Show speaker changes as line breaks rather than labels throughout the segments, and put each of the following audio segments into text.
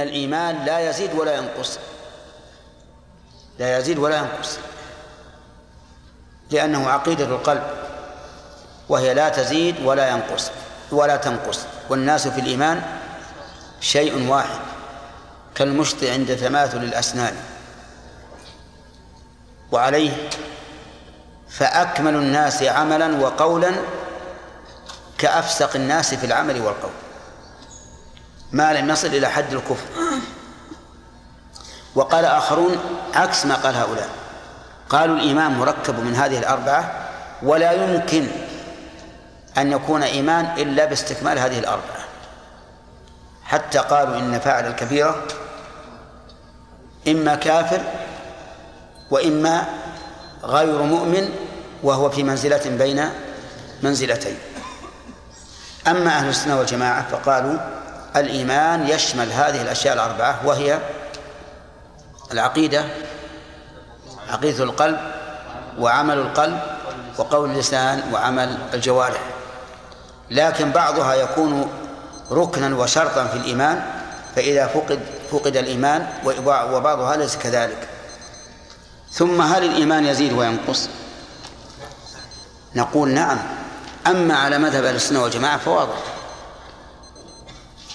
الإيمان لا يزيد ولا ينقص. لا يزيد ولا ينقص. لأنه عقيدة القلب. وهي لا تزيد ولا ينقص ولا تنقص. والناس في الإيمان شيء واحد. كالمشط عند تماثل الأسنان. وعليه فأكمل الناس عملا وقولا كأفسق الناس في العمل والقول. ما لم يصل إلى حد الكفر. وقال آخرون عكس ما قال هؤلاء. قالوا الإيمان مركب من هذه الأربعة ولا يمكن أن يكون إيمان إلا باستكمال هذه الأربعة. حتى قالوا إن فاعل الكبيرة إما كافر وإما غير مؤمن وهو في منزلة بين منزلتين. أما أهل السنة والجماعة فقالوا الإيمان يشمل هذه الأشياء الأربعة وهي العقيدة عقيدة القلب وعمل القلب وقول اللسان وعمل الجوارح. لكن بعضها يكون ركنا وشرطا في الإيمان فإذا فقد فقد الإيمان وبعضها ليس كذلك. ثم هل الإيمان يزيد وينقص؟ نقول نعم. أما على مذهب السنة والجماعة فواضح.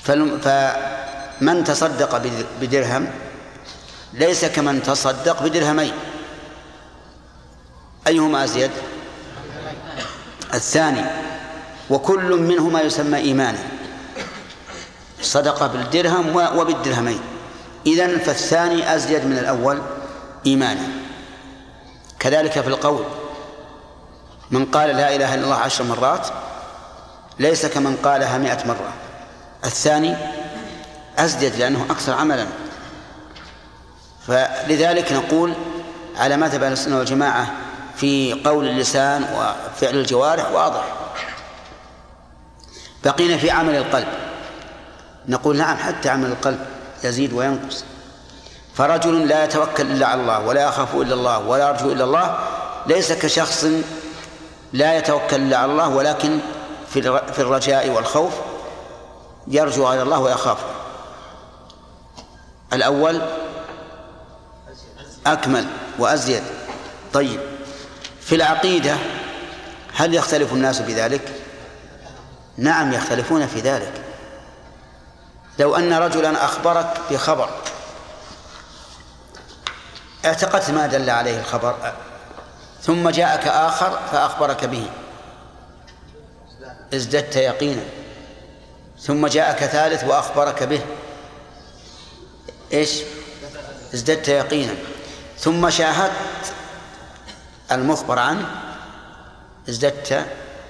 فمن تصدق بدرهم ليس كمن تصدق بدرهمين. أيهما أزيد؟ الثاني وكل منهما يسمى إيمانا. صدقة بالدرهم وبالدرهمين. إذن فالثاني أزيد من الأول إيمانا. كذلك في القول. من قال لا إله إلا الله عشر مرات ليس كمن قالها مئة مرة. الثاني أزدد لأنه أكثر عملا. فلذلك نقول على مذهب أهل السنة والجماعة في قول اللسان وفعل الجوارح واضح. بقينا في عمل القلب. نقول نعم حتى عمل القلب يزيد وينقص. فرجل لا يتوكل إلا على الله ولا يخاف إلا الله ولا يرجو إلا الله ليس كشخص لا يتوكل إلا على الله ولكن في الرجاء والخوف يرجو على الله ويخاف. الأول أكمل وأزيد. طيب في العقيدة هل يختلف الناس بذلك؟ نعم يختلفون في ذلك. لو أن رجلا أخبرك بخبر اعتقدت ما دل عليه الخبر ثم جاءك آخر فأخبرك به. ازددت يقينا. ثم جاءك ثالث وأخبرك به. إيش؟ ازددت يقينا. ثم شاهدت المخبر عنه ازددت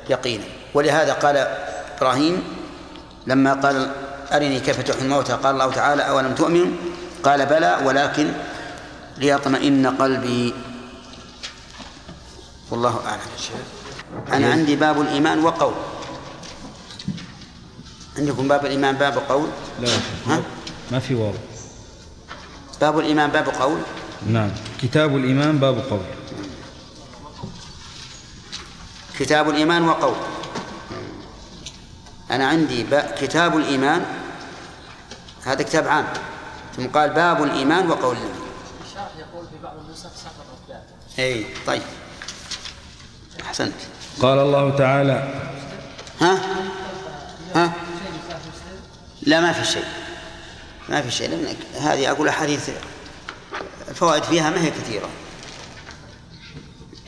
يقينا. ولهذا قال إبراهيم لما قال أرني كيف تحيي الموتى قال الله تعالى أولم تؤمن؟ قال بلى ولكن ليطمئن قلبي. والله أعلم. أنا عندي باب الإيمان وقول. عندكم باب الإيمان باب قول؟
لا ها؟ ما في واو.
باب الإيمان باب قول؟
نعم. كتاب الإيمان باب قول.
كتاب الإيمان وقول. أنا عندي كتاب الإيمان هذا كتاب عام. ثم قال باب الإيمان وقول. النبي يقول في بعض النسخ سقطت أي طيب. أحسنت.
قال الله تعالى
ها؟ ها؟ لا ما في شيء. ما في شيء. لأن هذه أقول أحاديث الفوائد فيها ما هي كثيرة.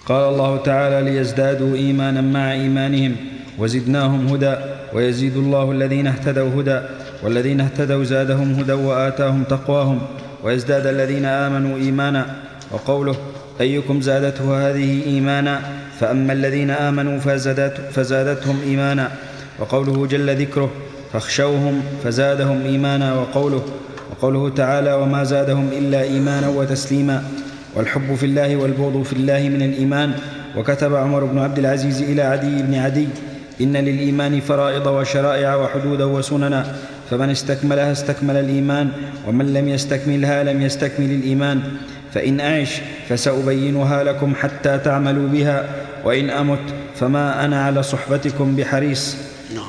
قال الله تعالى ليزدادوا إيمانا مع إيمانهم وزدناهم هدى ويزيد الله الذين اهتدوا هدى والذين اهتدوا زادهم هدى وآتاهم تقواهم ويزداد الذين آمنوا إيمانا. وقوله أيكم زادته هذه إيمانا فأما الذين آمنوا فزادت فزادتهم إيمانا. وقوله جل ذكره فاخشوهم فزادهم إيمانا وقوله وقوله تعالى وما زادهم إلا إيمانا وتسليما. والحب في الله والبغض في الله من الإيمان. وكتب عمر بن عبد العزيز إلى عدي بن عدي إن للإيمان فرائض وشرائع وحدودا وسننا فمن استكملها استكمل الإيمان ومن لم يستكملها لم يستكمل الإيمان. فإن أعش فسأبينها لكم حتى تعملوا بها وإن أمت فما أنا على صحبتكم بحريص.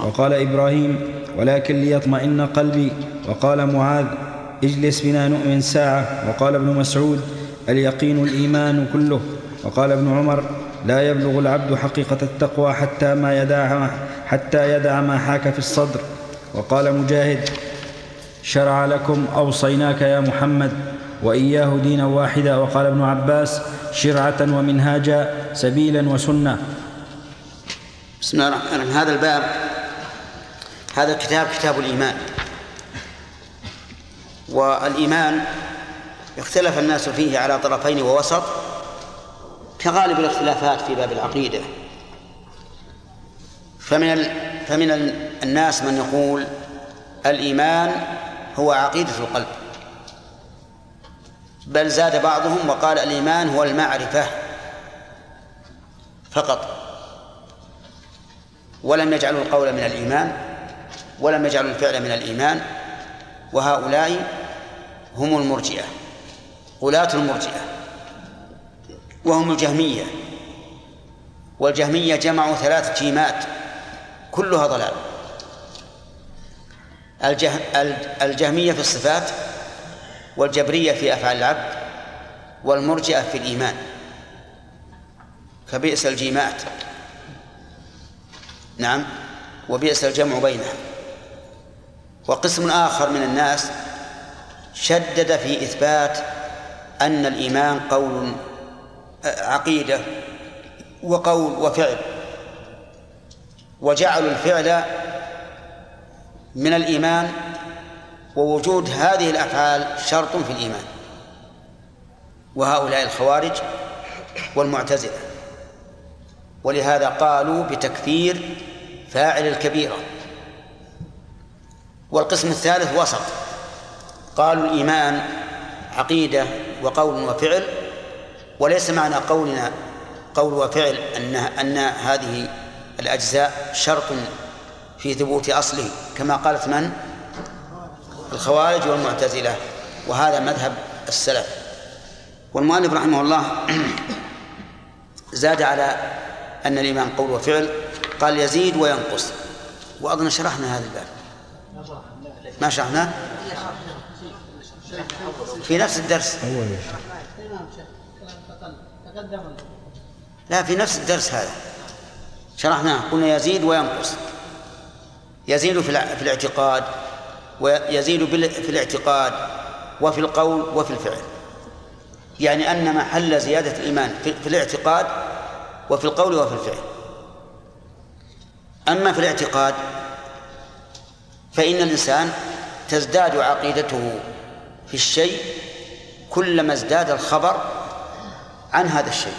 وقال إبراهيم ولكن ليطمئن قلبي. وقال معاذ اجلس بنا نؤمن ساعة. وقال ابن مسعود اليقين الإيمان كله. وقال ابن عمر لا يبلغ العبد حقيقة التقوى حتى ما يدع حتى يدع ما حاك في الصدر. وقال مجاهد شرع لكم أوصيناك يا محمد وإياه دينا واحدا. وقال ابن عباس شرعة ومنهاجا سبيلا وسنة.
بسم الله الرحمن الرحيم. هذا الباب هذا الكتاب كتاب الإيمان. والإيمان اختلف الناس فيه على طرفين ووسط كغالب الاختلافات في باب العقيدة. فمن فمن الناس من يقول الإيمان هو عقيدة القلب. بل زاد بعضهم وقال الإيمان هو المعرفة فقط. ولم يجعلوا القول من الإيمان. ولم يجعلوا الفعل من الإيمان وهؤلاء هم المرجئة غلاة المرجئة وهم الجهمية. والجهمية جمعوا ثلاث جيمات كلها ضلال. الجه... الجهمية في الصفات والجبرية في أفعال العبد والمرجئة في الإيمان. فبئس الجيمات. نعم وبئس الجمع بينها. وقسم آخر من الناس شدد في إثبات أن الإيمان قول عقيدة وقول وفعل. وجعلوا الفعل من الإيمان ووجود هذه الأفعال شرط في الإيمان. وهؤلاء الخوارج والمعتزلة. ولهذا قالوا بتكفير فاعل الكبيرة. والقسم الثالث وسط. قالوا الإيمان عقيدة وقول وفعل وليس معنى قولنا قول وفعل أن أن هذه الأجزاء شرط في ثبوت أصله كما قالت من؟ الخوارج والمعتزلة وهذا مذهب السلف. والمؤلف رحمه الله زاد على أن الإيمان قول وفعل قال يزيد وينقص. وأظن شرحنا هذا الباب. ما شرحناه؟ في نفس الدرس. لا في نفس الدرس هذا. شرحناه. قلنا يزيد وينقص. يزيد في الاعتقاد ويزيد في الاعتقاد وفي القول وفي الفعل. يعني أن محل زيادة الإيمان في الاعتقاد وفي القول وفي الفعل. أما في الاعتقاد فإن الإنسان تزداد عقيدته في الشيء كلما ازداد الخبر عن هذا الشيء.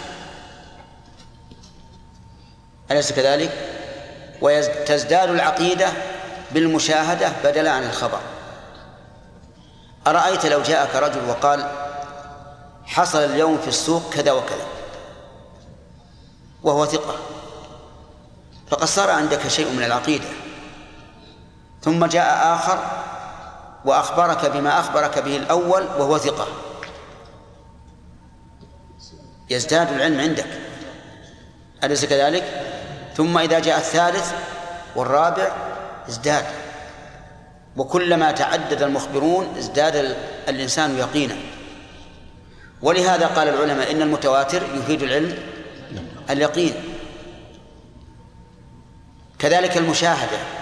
أليس كذلك؟ وتزداد العقيدة بالمشاهدة بدلا عن الخبر. أرأيت لو جاءك رجل وقال حصل اليوم في السوق كذا وكذا. وهو ثقة. فقد صار عندك شيء من العقيدة. ثم جاء آخر وأخبرك بما أخبرك به الأول وهو ثقة. يزداد العلم عندك. أليس كذلك؟ ثم إذا جاء الثالث والرابع ازداد. وكلما تعدد المخبرون ازداد الإنسان يقينا. ولهذا قال العلماء إن المتواتر يفيد العلم اليقين. كذلك المشاهدة.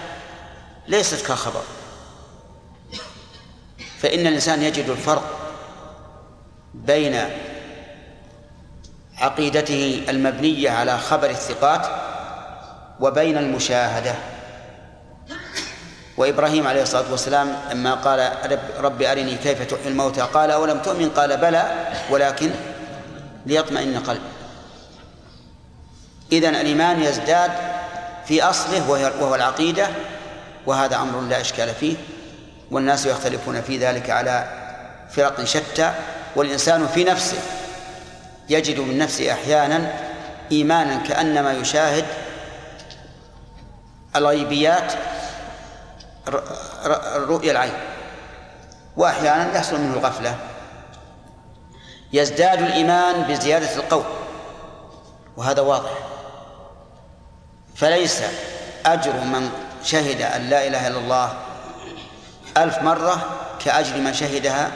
ليست كخبر. فإن الإنسان يجد الفرق بين عقيدته المبنية على خبر الثقات وبين المشاهدة. وإبراهيم عليه الصلاة والسلام لما قال رب أرني كيف تحيي الموتى قال أولم تؤمن؟ قال بلى ولكن ليطمئن قلبي. إذن الإيمان يزداد في أصله وهو العقيدة وهذا أمر لا إشكال فيه والناس يختلفون في ذلك على فرق شتى والإنسان في نفسه يجد من نفسه أحيانا إيمانا كأنما يشاهد الغيبيات رؤيا العين وأحيانا يحصل منه الغفلة. يزداد الإيمان بزيادة القول وهذا واضح. فليس أجر من شهد أن لا إله إلا الله ألف مرة كأجر من شهدها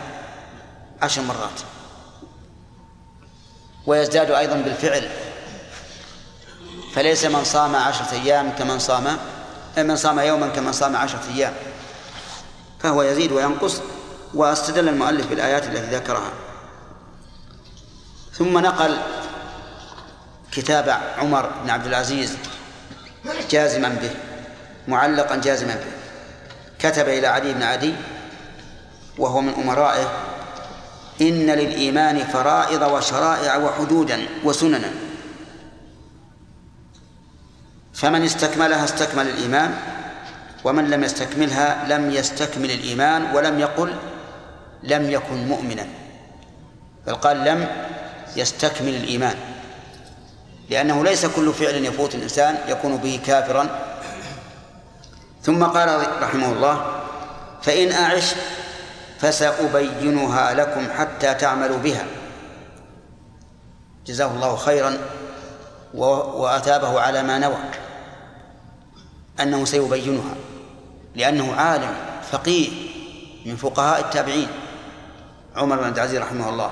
عشر مرات. ويزداد أيضا بالفعل. فليس من صام عشرة أيام كمن صام من صام يوما كمن صام عشرة أيام. فهو يزيد وينقص واستدل المؤلف بالآيات التي ذكرها. ثم نقل كتاب عمر بن عبد العزيز جازما به. معلقا جازما به. كتب إلى علي بن عدي وهو من أمرائه إن للإيمان فرائض وشرائع وحدودا وسننا. فمن استكملها استكمل الإيمان ومن لم يستكملها لم يستكمل الإيمان ولم يقل لم يكن مؤمنا. بل قال لم يستكمل الإيمان لأنه ليس كل فعل يفوت الإنسان يكون به كافرا ثم قال رحمه الله فإن أعش فسأبينها لكم حتى تعملوا بها. جزاه الله خيرا وأثابه على ما نوى أنه سيبينها لأنه عالم فقيه من فقهاء التابعين. عمر بن عبد العزيز رحمه الله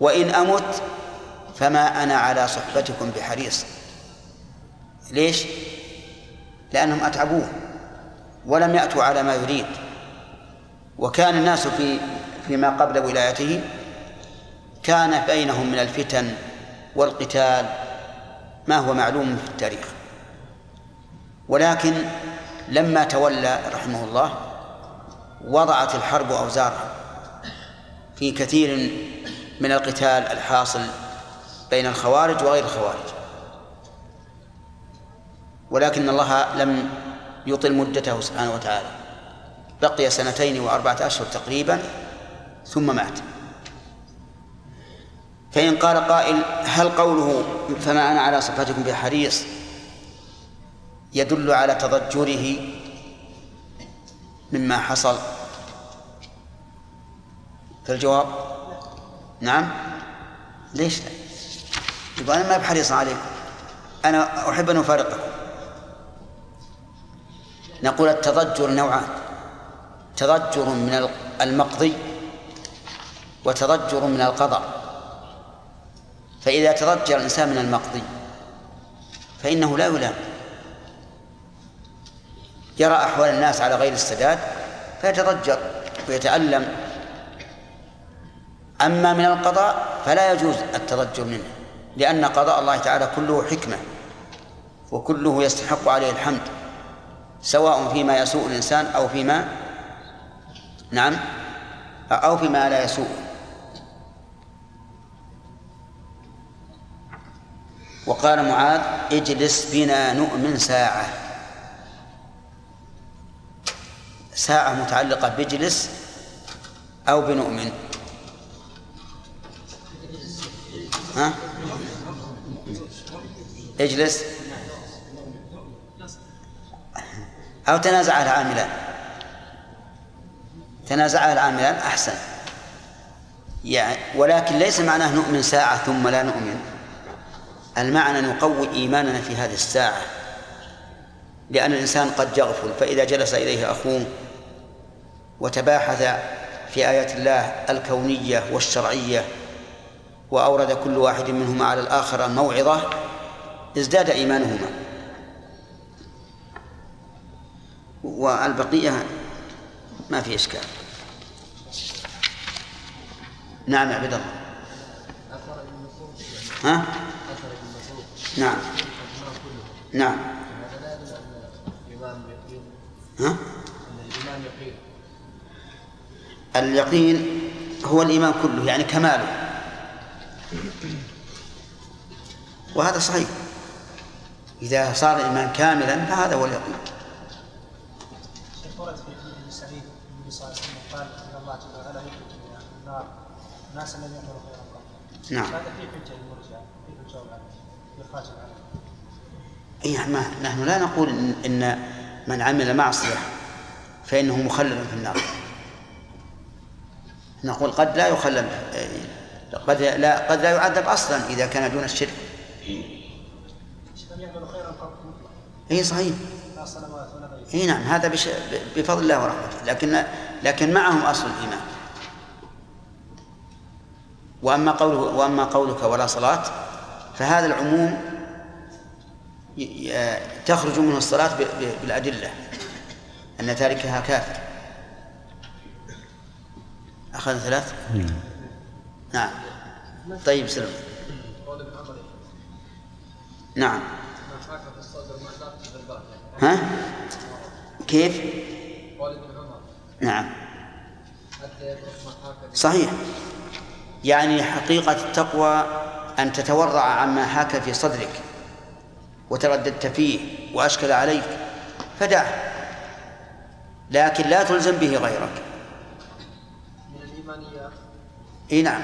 وإن أمت فما أنا على صحبتكم بحريص. ليش؟ لأنهم أتعبوه. ولم يأتوا على ما يريد. وكان الناس في فيما قبل ولايته كان بينهم من الفتن والقتال ما هو معلوم في التاريخ. ولكن لما تولى رحمه الله وضعت الحرب أوزارها في كثير من القتال الحاصل بين الخوارج وغير الخوارج. ولكن الله لم يطل مدته سبحانه وتعالى. بقي سنتين وأربعة أشهر تقريبا ثم مات. فإن قال قائل هل قوله فما أنا على صفاتكم بحريص يدل على تضجره مما حصل؟ فالجواب نعم. ليش لا؟ يقول أنا ما بحريص عليكم. أنا أحب أن أفارقكم. نقول التضجر نوعان. تضجر من المقضي وتضجر من القضاء. فإذا تضجر الإنسان من المقضي فإنه لا يلام. يرى أحوال الناس على غير السداد فيتضجر ويتألم. أما من القضاء فلا يجوز التضجر منه لأن قضاء الله تعالى كله حكمة وكله يستحق عليه الحمد. سواء فيما يسوء الإنسان أو فيما نعم أو فيما لا يسوء. وقال معاذ اجلس بنا نؤمن ساعة. ساعة متعلقة بجلس أو بنؤمن. ها؟ اجلس. أو تنازع العاملان. تنازع العاملان أحسن. يعني ولكن ليس معناه نؤمن ساعة ثم لا نؤمن. المعنى نقوي إيماننا في هذه الساعة. لأن الإنسان قد يغفل فإذا جلس إليه أخوه وتباحث في آيات الله الكونية والشرعية وأورد كل واحد منهما على الآخر موعظة ازداد إيمانهما. والبقية ما في إشكال. نعم يا عبد الله. ها؟ نعم. نعم. ها؟ اليقين هو الإيمان كله يعني كماله. وهذا صحيح. إذا صار الإيمان كاملا فهذا هو اليقين.
يعملوا خيرا قط
نعم.
هذا فيه حجة للمرجع كيف الجواب عنه؟ في اخراج العمل
أي ما نحن لا نقول إن, إن من عمل معصية فإنه مخلد في النار. نقول قد لا يخلد قد لا قد لا يعذب أصلا إذا كان دون الشرك. اي صحيح. اي نعم هذا بش... بفضل الله ورحمته لكن لكن معهم أصل الإيمان. وأما قوله وأما قولك ولا صلاة فهذا العموم تخرج منه الصلاة بالأدلة أن تاركها كافر. أخذ ثلاث؟ نعم. طيب سلم. نعم. ها؟ كيف؟ نعم. صحيح. يعني حقيقة التقوى أن تتورع عما حاك في صدرك وترددت فيه وأشكل عليك. فدعه لكن لا تلزم به غيرك. من الإيمانيات إي نعم.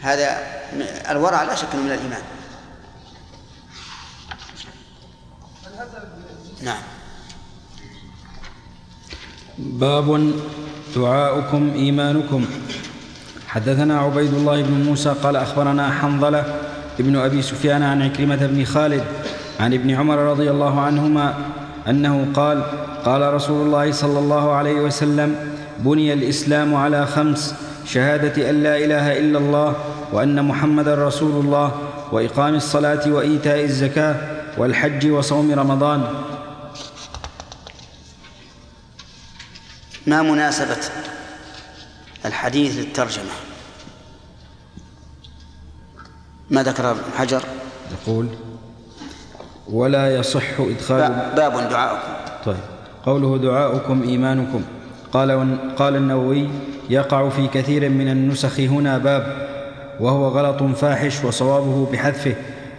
هذا الورع لا شك من الإيمان. نعم.
باب دعاؤكم إيمانكم. حدثنا عبيد الله بن موسى قال أخبرنا حنظلة ابن أبي سفيان عن عكرمة بن خالد عن ابن عمر رضي الله عنهما أنه قال قال رسول الله صلى الله عليه وسلم بني الإسلام على خمس شهادة أن لا إله إلا الله وأن محمدا رسول الله وإقام الصلاة وإيتاء الزكاة والحج وصوم رمضان.
ما مناسبة؟ الحديث للترجمة. ما ذكر ابن حجر؟
يقول ولا يصح إدخال
باب دعاؤكم.
طيب. قوله دعاؤكم إيمانكم. قال قال النووي يقع في كثير من النسخ هنا باب وهو غلط فاحش وصوابه بحذفه.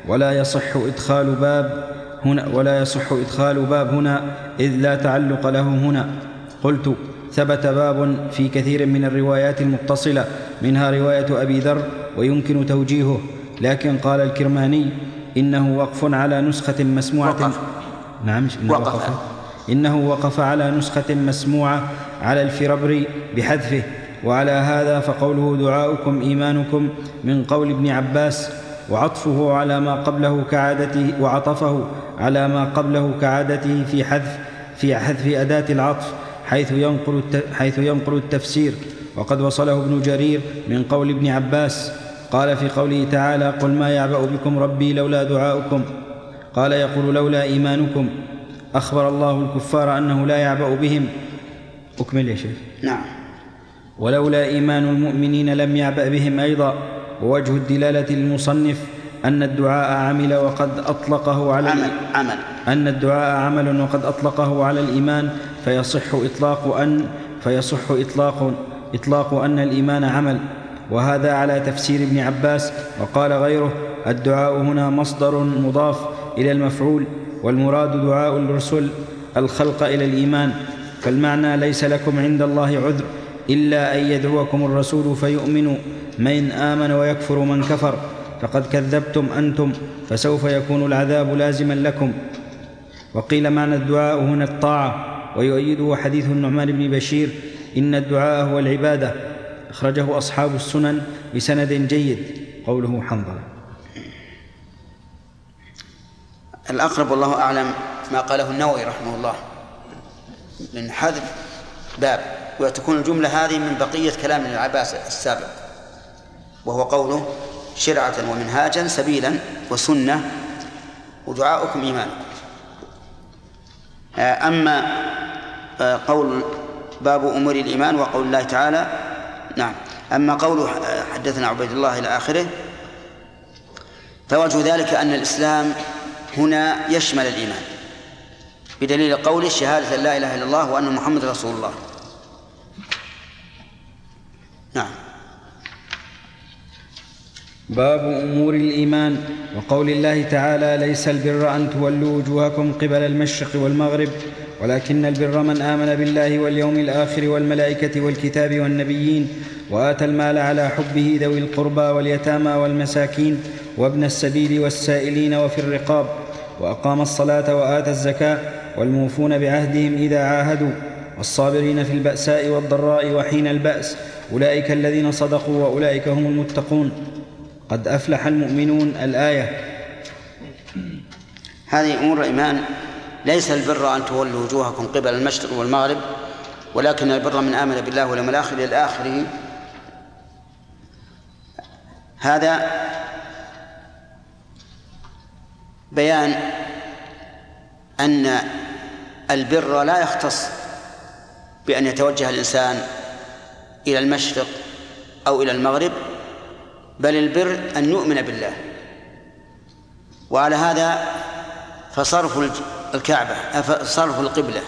ولا يصح إدخال باب هنا ولا يصح إدخال باب هنا إذ لا تعلق له هنا. قلت ثبت باب في كثير من الروايات المتصلة منها رواية أبي ذر ويمكن توجيهه لكن قال الكرماني إنه وقف على نسخة مسموعة
وقف.
نعم إنه وقف. وقف إنه وقف على نسخة مسموعة على الفربري بحذفه وعلى هذا فقوله دعاؤكم إيمانكم من قول ابن عباس وعطفه على ما قبله كعادته وعطفه على ما قبله كعادته في حذف في حذف أداة العطف حيث ينقل حيث ينقل التفسير. وقد وصله ابن جرير من قول ابن عباس قال في قوله تعالى قل ما يعبأ بكم ربي لولا دعاؤكم قال يقول لولا إيمانكم أخبر الله الكفار أنه لا يعبأ بهم. أكمل يا شيخ.
نعم.
ولولا إيمان المؤمنين لم يعبأ بهم أيضا. ووجه الدلالة للمصنف أن الدعاء عمل وقد أطلقه على
عمل عمل.
أن الدعاء عمل وقد أطلقه على الإيمان. فيصح إطلاق أن فيصح إطلاق إطلاق أن الإيمان عمل. وهذا على تفسير ابن عباس وقال غيره الدعاء هنا مصدر مضاف إلى المفعول والمراد دعاء الرسل الخلق إلى الإيمان. فالمعنى ليس لكم عند الله عذر إلا أن يدعوكم الرسول فيؤمنوا. من آمن ويكفر من كفر فقد كذبتم أنتم فسوف يكون العذاب لازما لكم. وقيل معنى الدعاء هنا الطاعة. ويؤيده حديث النعمان بن بشير إن الدعاء هو العبادة. أخرجه أصحاب السنن بسند جيد قوله حنظلة.
الأقرب والله أعلم ما قاله النووي رحمه الله. من حذف باب وتكون الجملة هذه من بقية كلام ابن عباس السابق. وهو قوله شرعة ومنهاجا سبيلا وسنة ودعاؤكم إيمانكم. آه، أما قول باب أمور الإيمان وقول الله تعالى نعم. أما قوله حدثنا عبيد الله إلى آخره فوجه ذلك أن الإسلام هنا يشمل الإيمان بدليل قوله شهادة لا إله إلا الله وأن محمد رسول الله. نعم.
باب أمور الإيمان وقول الله تعالى ليس البر أن تولوا وجوهكم قبل المشرق والمغرب ولكن البر من آمن بالله واليوم الآخر والملائكة والكتاب والنبيين وآتى المال على حبه ذوي القربى واليتامى والمساكين وابن السبيل والسائلين وفي الرقاب وأقام الصلاة واتى الزكاة والموفون بعهدهم إذا عاهدوا والصابرين في البأساء والضراء وحين البأس أولئك الذين صدقوا وأولئك هم المتقون قد أفلح المؤمنون الآية
هذه أمور الايمان ليس البر أن تولوا وجوهكم قبل المشرق والمغرب ولكن البر من آمن بالله واليوم الآخر إلى آخره هذا بيان أن البر لا يختص بأن يتوجه الإنسان إلى المشرق أو إلى المغرب بل البر أن يؤمن بالله. وعلى هذا فصرف الكعبة صرف القبلة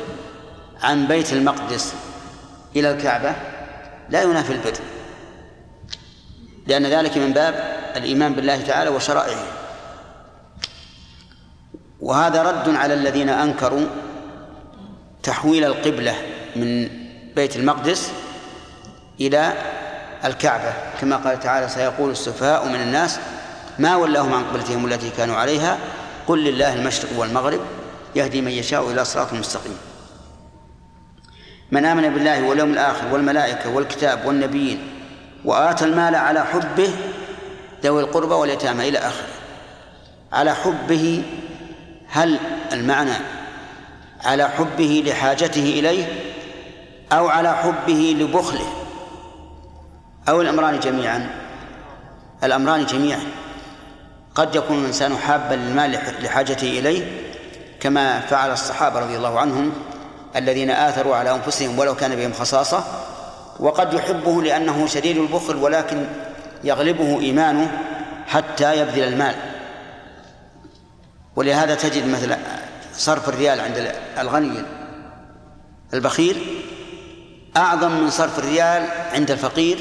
عن بيت المقدس إلى الكعبة لا ينافي البر لأن ذلك من باب الإيمان بالله تعالى وشرائعه. وهذا رد على الذين أنكروا تحويل القبلة من بيت المقدس إلى الكعبة. كما قال تعالى سيقول السفهاء من الناس ما ولاهم عن قبلتهم التي كانوا عليها؟ قل لله المشرق والمغرب يهدي من يشاء إلى صراط مستقيم. من آمن بالله واليوم الآخر والملائكة والكتاب والنبيين وآتى المال على حبه ذوي القربى واليتامى إلى آخره. على حبه هل المعنى على حبه لحاجته إليه أو على حبه لبخله؟ أو الأمران جميعا؟ الأمران جميعا. قد يكون الإنسان حابا للمال لحاجته إليه كما فعل الصحابة رضي الله عنهم الذين آثروا على أنفسهم ولو كان بهم خصاصة وقد يحبه لأنه شديد البخل ولكن يغلبه إيمانه حتى يبذل المال. ولهذا تجد مثل صرف الريال عند الغني البخيل أعظم من صرف الريال عند الفقير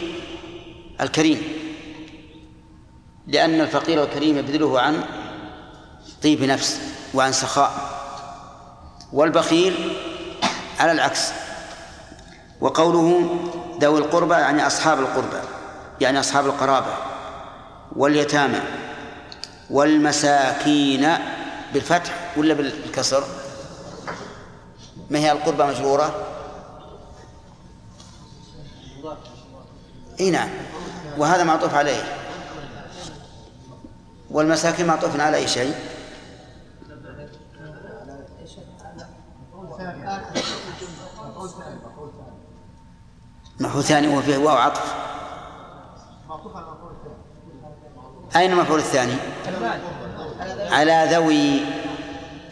الكريم لأن الفقير الكريم يبذله عن طيب نفس. وعن سخاء. والبخيل على العكس. وقوله ذوي القربى يعني أصحاب القربى يعني أصحاب القرابة. واليتامى. والمساكين بالفتح ولا بالكسر؟ ما هي القربى مجرورة؟ إي نعم. وهذا معطوف عليه. والمساكين معطوف على أي شيء؟ مفعول ثاني وفيه واو عطف. أين المفعول الثاني؟ على ذوي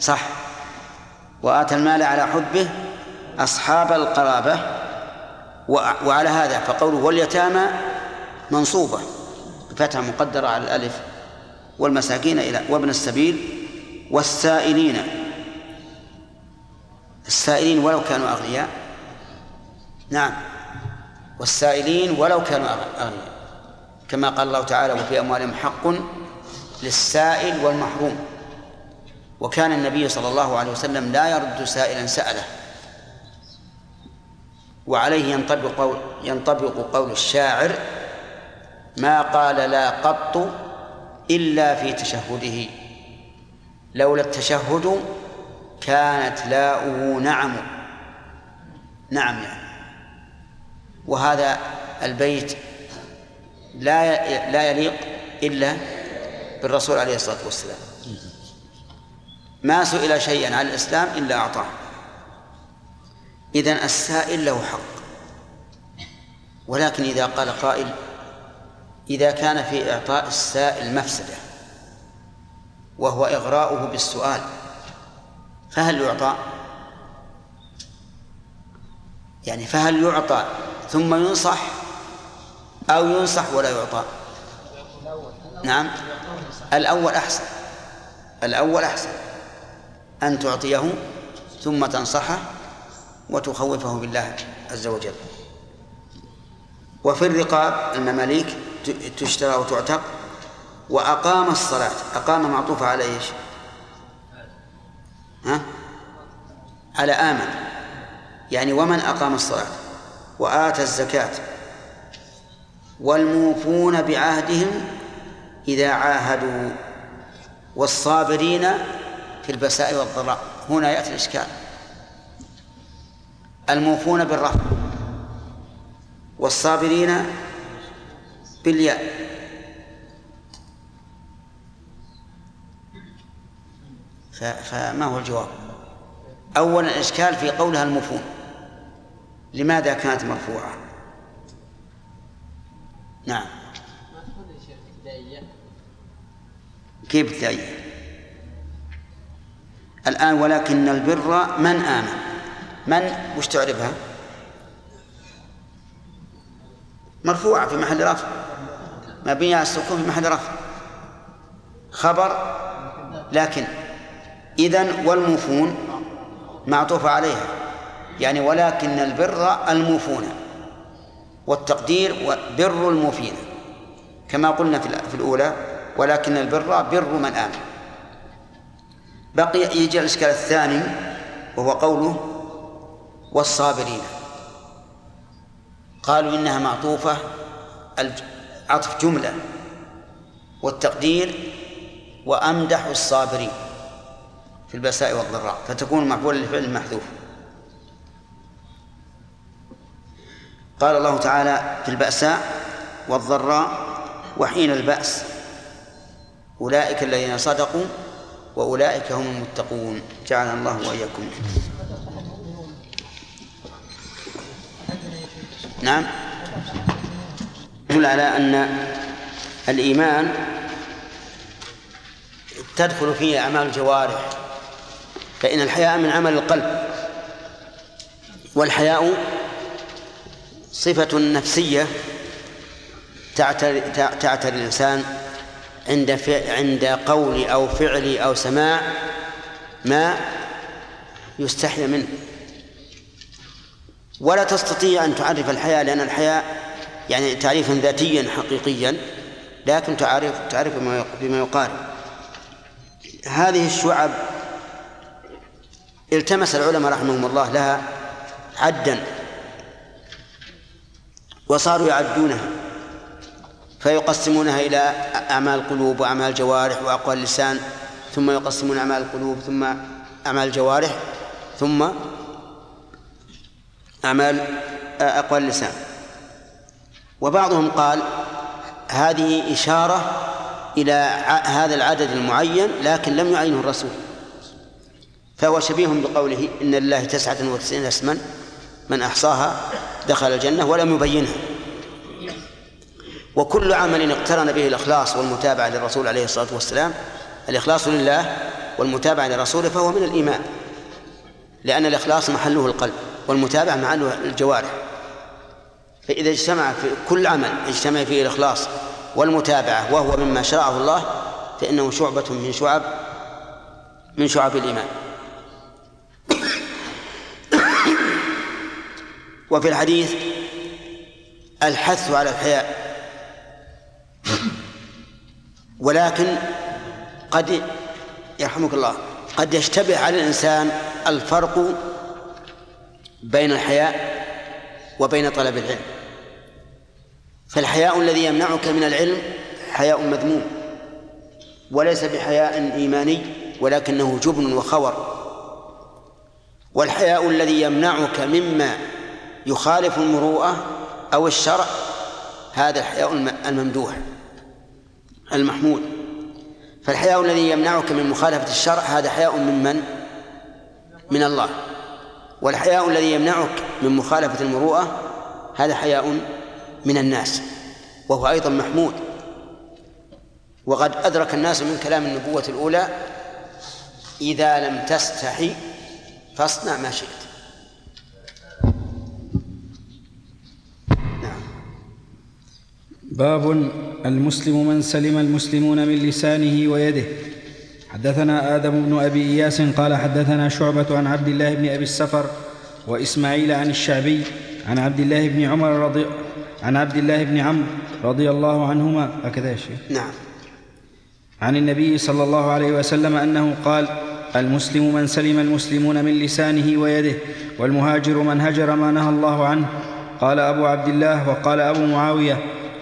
صح. وآتى المال على حبه أصحاب القرابة. وعلى هذا فقوله واليتامى منصوبة. بفتحة مقدرة على الألف. والمساكين إلى وابن السبيل والسائلين. السائلين ولو كانوا أغنياء. نعم. والسائلين ولو كانوا أغنياء. كما قال الله تعالى وفي أموالهم حق للسائل والمحروم. وكان النبي صلى الله عليه وسلم لا يرد سائلا سأله. وعليه ينطبق قول ينطبق قول الشاعر ما قال لا قط إلا في تشهده. لولا التشهد كانت لاؤه نعم. نعم يعني. وهذا البيت لا لا يليق إلا بالرسول عليه الصلاة والسلام. ما سئل شيئا عن الإسلام إلا أعطاه. إذن السائل له حق. ولكن إذا قال قائل إذا كان في إعطاء السائل مفسدة وهو إغراؤه بالسؤال فهل يعطى؟ يعني فهل يعطى ثم ينصح أو ينصح ولا يعطى؟ نعم. الأول أحسن. الأول أحسن. أن تعطيه ثم تنصحه وتخوفه بالله عز وجل. وفي الرقاب المماليك تشترى وتعتق وأقام الصلاة. أقام معطوفة على إيش؟ ها؟ على آمن. يعني ومن أقام الصلاة وآتى الزكاة والموفون بعهدهم إذا عاهدوا والصابرين في البساء والضراء. هنا يأتي الإشكال. الموفون بالرفع والصابرين بالياء. فما هو الجواب؟ أولا الإشكال في قولها الموفون لماذا كانت مرفوعة؟ نعم. كيف ابتدائية الآن ولكن البر من آمن؟ من؟ وش تعرفها؟ مرفوعة في محل رفع. مبنية على السكون في محل رفع. خبر؟ لكن إذن والموفون معطوف عليها. يعني ولكن البر الموفون والتقدير بر الموفين كما قلنا في الأولى ولكن البر بر من آمن. بقي يجي الإشكال الثاني وهو قوله والصابرين. قالوا إنها معطوفة عطف جملة والتقدير وأمدح الصابرين. في البأساء والضراء فتكون مفعولا لفعل المحذوف قال الله تعالى في البأساء والضراء وحين البأس أولئك الذين صدقوا وأولئك هم المتقون. جعلنا الله وإياكم. نعم. يدل على أن الإيمان تدخل فيه أعمال الجوارح. فإن الحياء من عمل القلب والحياء صفة نفسية تعتري, تعتري الإنسان عند عند قول أو فعل أو سماع ما يستحي منه. ولا تستطيع أن تعرف الحياة لأن الحياة يعني تعريفا ذاتيا حقيقيا لكن تعرف تعرف بما يقارب. هذه الشعب التمس العلماء رحمهم الله لها عدا وصاروا يعدونها فيقسمونها إلى أعمال القلوب وأعمال الجوارح وأقوال اللسان ثم يقسمون أعمال القلوب ثم أعمال الجوارح ثم أعمال أقوال اللسان وبعضهم قال هذه إشارة إلى هذا العدد المعين لكن لم يعينه الرسول. فهو شبيه بقوله إن لله تسعة وتسعين اسما من أحصاها دخل الجنة ولم يبينها. وكل عمل اقترن به الإخلاص والمتابعة للرسول عليه الصلاة والسلام. الإخلاص لله والمتابعة لرسوله فهو من الإيمان لأن الإخلاص محله القلب والمتابعة محله الجوارح. فإذا اجتمع في كل عمل اجتمع فيه الإخلاص والمتابعة وهو مما شرعه الله فإنه شعبة من شعب من شعب الإيمان. وفي الحديث الحث على الحياء. ولكن قد يرحمك الله قد يشتبه على الإنسان الفرق بين الحياء وبين طلب العلم. فالحياء الذي يمنعك من العلم حياء مذموم وليس بحياء إيماني ولكنه جبن وخور. والحياء الذي يمنعك مما يخالف المروءة أو الشرع هذا الحياء الممدوح المحمود. فالحياء الذي يمنعك من مخالفة الشرع هذا حياء من من؟ من الله. والحياء الذي يمنعك من مخالفة المروءة هذا حياء من الناس وهو أيضا محمود. وقد أدرك الناس من كلام النبوة الأولى إذا لم تستحي فاصنع ما شئت.
باب المسلم من سلم المسلمون من لسانه ويده. حدثنا آدم بن أبي إياس قال حدثنا شعبة عن عبد الله بن أبي السفر وإسماعيل عن الشعبي عن عبد الله بن عمر رضي عن عبد الله بن عمرو رضي الله عنهما. هكذا يا شيخ.
نعم.
عن النبي صلى الله عليه وسلم أنه قال المسلم من سلم المسلمون من لسانه ويده والمهاجر من هجر ما نهى الله عنه. قال أبو عبد الله وقال أبو معاوية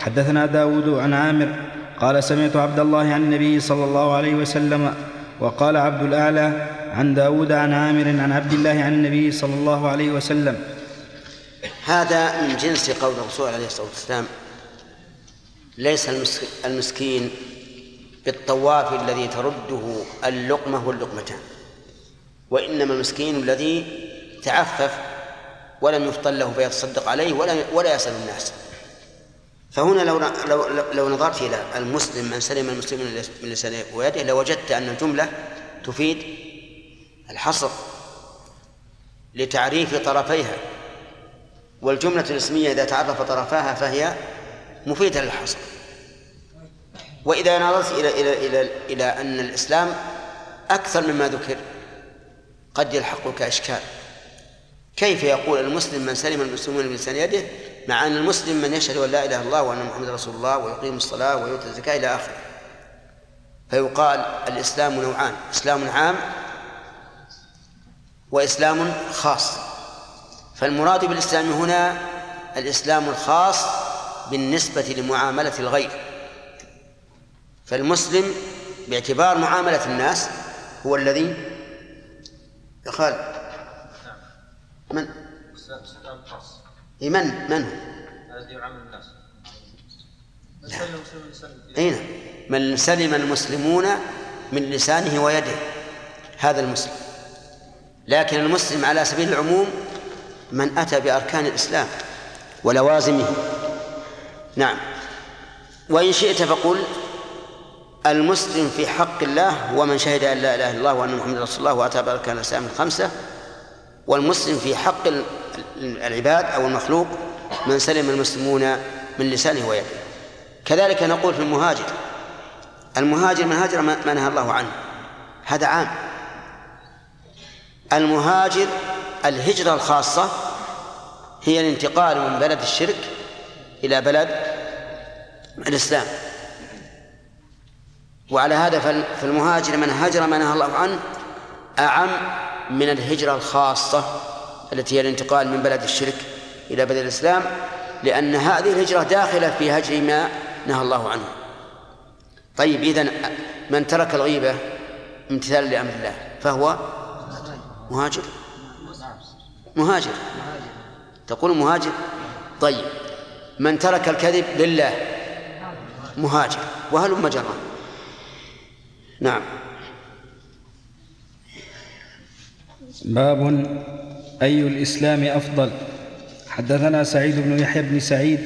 حدثنا داود عن عامر قال سمعت عبد الله عن النبي صلى الله عليه وسلم وقال عبد الأعلى عن داود عن عامر عن عبد الله عن النبي صلى الله عليه وسلم.
هذا من جنس قول الرسول عليه الصلاة والسلام ليس المسكين بالطواف الذي ترده اللقمة واللقمتان وإنما المسكين الذي تعفف ولم يفطن له فيتصدق عليه ولا ولا يسأل الناس. فهنا لو لو لو نظرت إلى المسلم من سلم المسلمون من لسانه ويده لوجدت أن الجملة تفيد الحصر لتعريف طرفيها والجملة الاسمية إذا تعرف طرفاها فهي مفيدة للحصر. وإذا نظرت إلى إلى إلى إلى أن الإسلام أكثر مما ذكر قد يلحقك إشكال. كيف يقول المسلم من سلم المسلمون من لسان يده؟ مع أن المسلم من يشهد أن لا إله إلا الله وأن محمد رسول الله ويقيم الصلاة ويؤتي الزكاة إلى آخره. فيقال الإسلام نوعان إسلام عام وإسلام خاص. فالمراد بالإسلام هنا الإسلام الخاص بالنسبة لمعاملة الغير. فالمسلم باعتبار معاملة الناس هو الذي يا خالد من؟ من من هو؟ الذي يعامل الناس أين؟ نعم. من سلم المسلمون من لسانه ويده هذا المسلم لكن المسلم على سبيل العموم من أتى بأركان الإسلام ولوازمه نعم وإن شئت فقل المسلم في حق الله هو من شهد أن لا إله إلا الله وأن محمد رسول الله وأتى بأركان الإسلام الخمسة والمسلم في حق العباد أو المخلوق من سلم المسلمون من لسانه ويده. كذلك نقول في المهاجر المهاجر من هاجر ما نهى الله عنه هذا عام. المهاجر الهجرة الخاصة هي الانتقال من بلد الشرك إلى بلد الإسلام. وعلى هذا فالمهاجر من هاجر ما نهى الله عنه أعم من الهجرة الخاصة التي هي الانتقال من بلد الشرك إلى بلد الإسلام لأن هذه الهجرة داخلة في هجر ما نهى الله عنه. طيب إذن من ترك الغيبة امتثالا لأمر الله فهو مهاجر؟ مهاجر. تقول مهاجر؟ طيب من ترك الكذب لله مهاجر. وهل جرا نعم.
باب أي الإسلام أفضل؟ حدثنا سعيد بن يحيى بن سعيد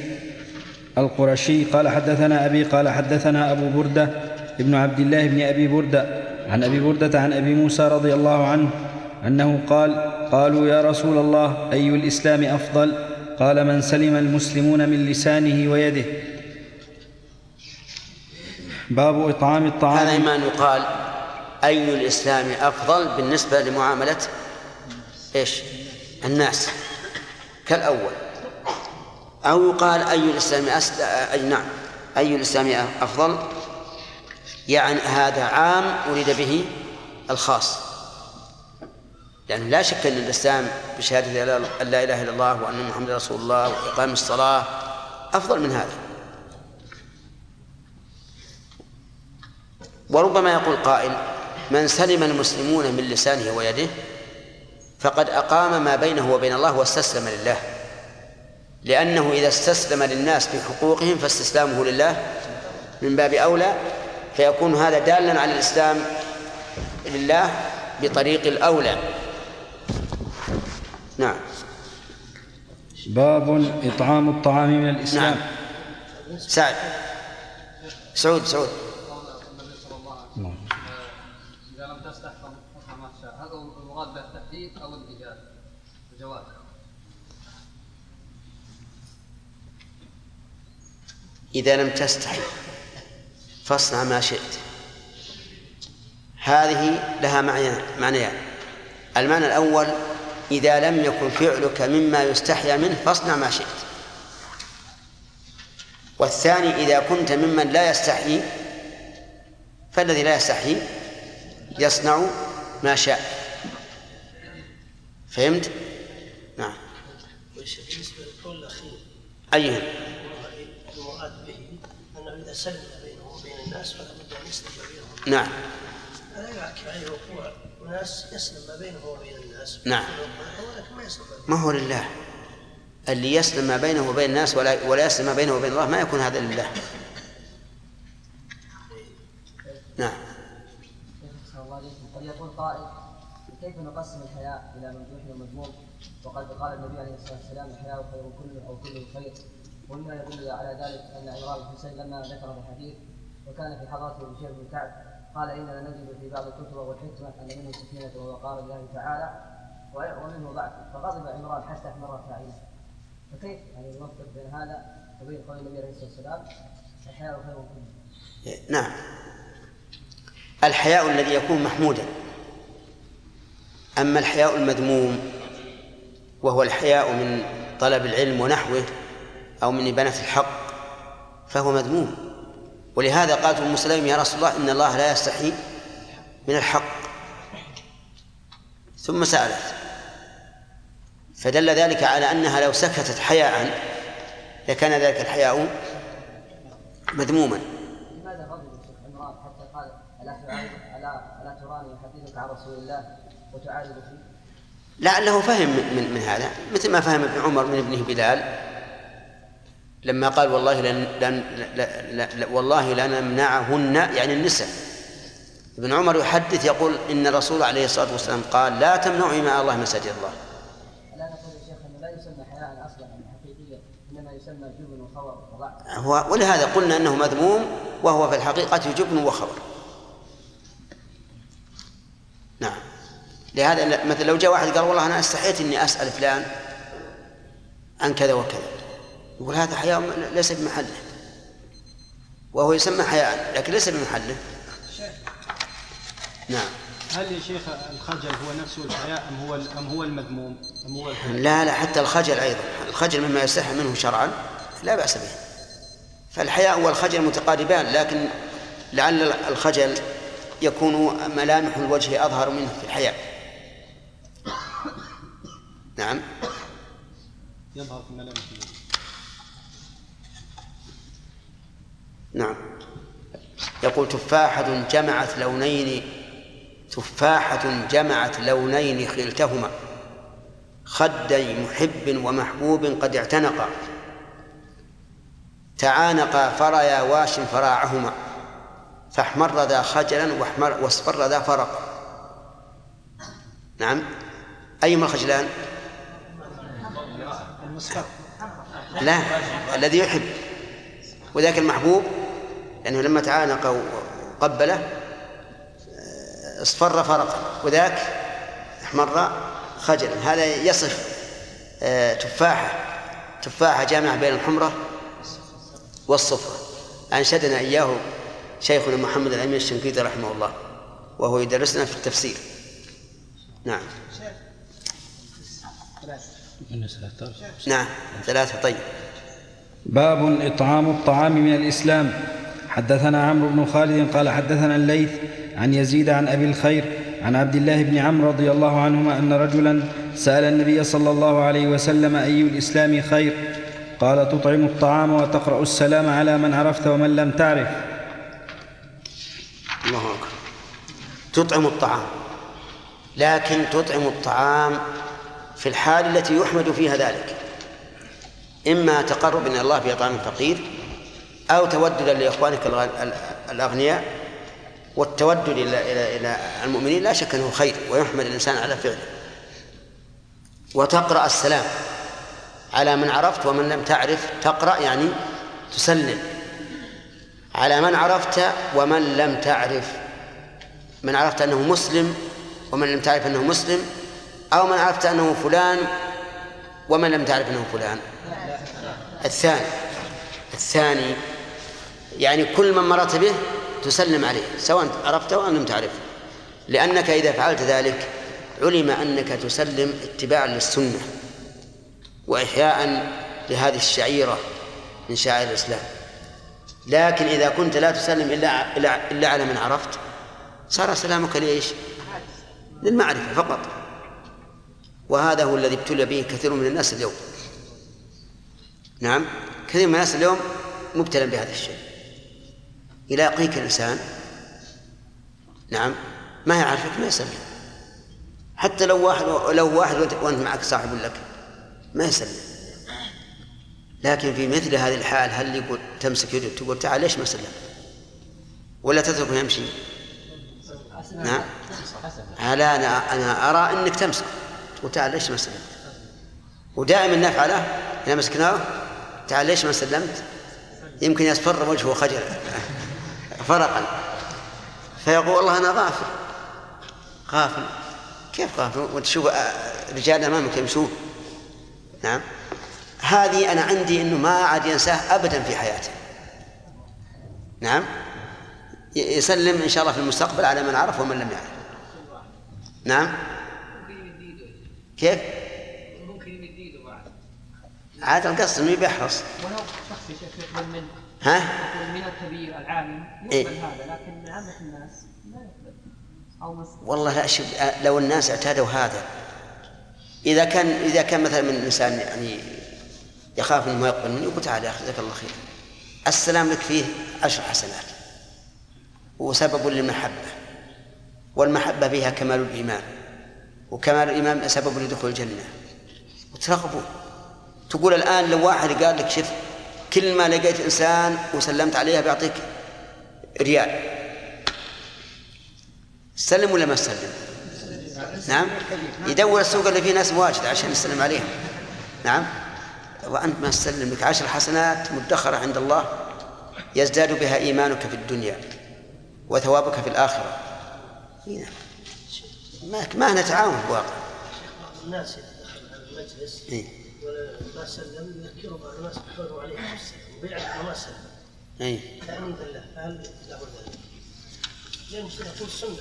القرشي قال حدثنا أبي قال حدثنا أبو بردة ابن عبد الله بن أبي بردة عن أبي بردة عن أبي موسى رضي الله عنه أنه قال قالوا يا رسول الله أي الإسلام أفضل؟ قال من سلم المسلمون من لسانه ويده. باب إطعام الطعام.
هذا أن يقال. أي الإسلام أفضل بالنسبة لمعاملة إيش؟ الناس كالأول. أو يقال أي الإسلام أسد... أي نعم أي الإسلام أفضل؟ يعني هذا عام أريد به الخاص. يعني لا شك أن الإسلام بشهادة أن لا إله إلا الله وأن محمد رسول الله وإقام الصلاة أفضل من هذا. وربما يقول قائل من سلم المسلمون من لسانه ويده فقد أقام ما بينه وبين الله واستسلم لله. لأنه إذا استسلم للناس في حقوقهم فاستسلامه لله من باب أولى فيكون هذا دالا على الإسلام لله بطريق الأولى. نعم.
باب إطعام الطعام من الإسلام.
نعم. سعد. سعود سعود
نعم. إذا لم تستحضر ما تشاء هذا المراد بالتحديد أو الإيجاب الجواز
إذا لم تستحي. فاصنع ما شئت. هذه لها معنيان. المعنى الأول إذا لم يكن فعلك مما يستحيا منه فاصنع ما شئت. والثاني إذا كنت ممن لا يستحي فالذي لا يستحي يصنع ما شاء. فهمت؟ نعم.
بالنسبة للقول الأخير.
أيهم؟
سلم بينه وبين الناس فلا بد أن يسلم بينهم.
نعم.
هذا يحكي عليه وقوع أناس يسلم ما بينه وبين الناس.
نعم.
ولكن ما يسلم
ما هو لله. اللي يسلم ما بينه وبين الناس ولا ولا يسلم ما بينه وبين الله ما يكون هذا لله. نعم.
قد يقول قائل
كيف نقسم الحياء إلى ممدوح ومذموم وقد قال النبي عليه الصلاة والسلام الحياء خير كله أو كله خير. ومما يدل على ذلك أن عمران بن حسين لما ذكر الحديث وكان في حضرته بشير بن كعب قال إننا نجد في بعض الكتب والحكمة أن منه سكينة ووقار الله تعالى ومنه ضعف. فغضب عمران حتى احمر فاعله. فكيف؟ يعني نوفق بين هذا وبين قول النبي عليه الصلاة والسلام الحياء خير كله
نعم. الحياء الذي يكون محمودا. أما الحياء المذموم وهو الحياء من طلب العلم ونحوه أو من إبانة الحق فهو مذموم. ولهذا قالت أم سليم يا رسول الله إن الله لا يستحي من الحق. ثم سألت فدل ذلك على أنها لو سكتت حياء لكان ذلك الحياء مذموما.
لماذا غضب الشيخ عمران حتى قال الا تراني احدثك عن رسول الله وتعارض فيه؟
لعله فهم من, من هذا مثل ما فهم ابن عمر من ابنه بلال. لما قال والله لن, لن لا لا والله لنمنعهن يعني النساء ابن عمر يحدث يقول إن الرسول عليه الصلاة والسلام قال لا تمنعوا مع الله مساجد الله.
لا نقول يا شيخ إنه لا يسمى حياء أصلا حقيقيا إنما يسمى جبن وخبر وضعف.
هو ولهذا قلنا إنه مذموم وهو في الحقيقة جبن وخبر. نعم. لهذا مثلا لو جاء واحد قال والله أنا استحيت إني أسأل فلان عن كذا وكذا يقول هذا حياء ليس بمحله. وهو يسمى حياء لكن ليس بمحله. نعم.
هل يا شيخ الخجل هو نفسه الحياء أم هو أم هو المذموم؟ أم هو الحياء؟
لا لا حتى الخجل أيضا. الخجل مما يستحي منه شرعا لا بأس به. فالحياء والخجل متقاربان لكن لعل الخجل يكون ملامح الوجه أظهر منه في الحياء نعم.
يظهر في ملامح الوجه.
نعم. يقول تفاحة جمعت لونين تفاحة جمعت لونين خلتهما. خدي محب ومحبوب قد اعتنقا. تعانقا فريا واش فراعهما. فاحمر ذا خجلا واحمر واصفر ذا فرق نعم. أيهما الخجلان؟ لا الذي يحب. وذاك المحبوب؟ لأنه لما تعانق وقبله اصفر فرقا وذاك احمر خجلا. هذا يصف آه، تفاحة تفاحة جامعة بين الحمرة والصفرة. أنشدنا إياه شيخنا محمد الأمين الشنقيطي رحمه الله وهو يدرسنا في التفسير. نعم. نعم ثلاثة طيب.
باب إطعام الطعام من الإسلام. حدثنا عمرو بن خالد قال حدثنا الليث عن يزيد عن أبي الخير عن عبد الله بن عمرو رضي الله عنهما أن رجلا سأل النبي صلى الله عليه وسلم أي الإسلام خير؟ قال تطعم الطعام وتقرأ السلام على من عرفت ومن لم تعرف.
الله أكبر. تطعم الطعام. لكن تطعم الطعام في الحال التي يحمد فيها ذلك. إما تقرب إلى الله بإطعام الفقير أو توددا لإخوانك الأغنياء. والتودد إلى إلى إلى المؤمنين لا شك أنه خير ويحمد الإنسان على فعله. وتقرأ السلام على من عرفت ومن لم تعرف. تقرأ يعني تسلم على من عرفت ومن لم تعرف. من عرفت أنه مسلم ومن لم تعرف أنه مسلم أو من عرفت أنه فلان ومن لم تعرف أنه فلان. الثاني الثاني يعني كل من مرت به تسلم عليه سواء عرفته أو لم تعرفه. لأنك إذا فعلت ذلك علم أنك تسلم اتباعا للسنة وإحياء لهذه الشعيرة من شعائر الإسلام. لكن إذا كنت لا تسلم إلا إلا على من عرفت صار سلامك لإيش؟ للمعرفة فقط. وهذا هو الذي ابتلي به كثير من الناس اليوم. نعم كثير من الناس اليوم مبتلى بهذا الشيء. يلاقيك الإنسان نعم. ما يعرفك ما يسلم حتى لو واحد لو واحد وانت معك صاحب لك ما يسلم لكن في مثل هذه الحال هل يقول تمسك يده تقول تعال ليش ما سلم ولا تتركه يمشي؟ نعم. لا أنا أنا أرى أنك تمسك. تقول تعال ليش ما سلمت؟ ودائما نفعله إذا مسكناه تعال ليش ما سلمت؟ يمكن يصفر وجهه خجلا. فرقا. فيقول والله أنا غافل. غافل. كيف غافل؟ وتشوف رجال أمامك يمشون. نعم. هذه أنا عندي أنه ما عاد ينساه أبدا في حياته. نعم. يسلم إن شاء الله في المستقبل على من عرف ومن لم يعرف. نعم. كيف؟ ممكن يمد إيده بعد. عاد القصد إنه بيحرص
ولو شخص يقبل منه
ها؟
من الكبير العالم يقبل
إيه؟
هذا لكن عامة الناس ما يقبل. مس
والله لا شوف لو الناس اعتادوا هذا إذا كان إذا كان مثلا من الإنسان يعني يخاف إنه ما يقبل منه يقول تعال يا أخي جزاك الله خير. السلام لك فيه عشر حسنات. وسبب للمحبة. والمحبة بها كمال الإيمان. وكمال الإيمان سبب لدخول الجنة. وترغبوا تقول الآن لو واحد قال لك شوف كل ما لقيت إنسان وسلمت عليه بيعطيك ريال سلم ولا ما سلم؟ نعم. يدور السوق اللي فيه ناس واجد عشان يسلم عليهم. نعم. وأنت ما تسلم لك. عشر حسنات مدخرة عند الله يزداد بها إيمانك في الدنيا وثوابك في الآخرة. ما ما نتعاون بواقع.
الناس يتدخل على المجلس.
إيه.
وما سلم يذكره بعض الناس بحضور عليه السلام ويعرف ما سلم
أي
تأمين بالله فهل له ذلك؟ لأن يقول سنة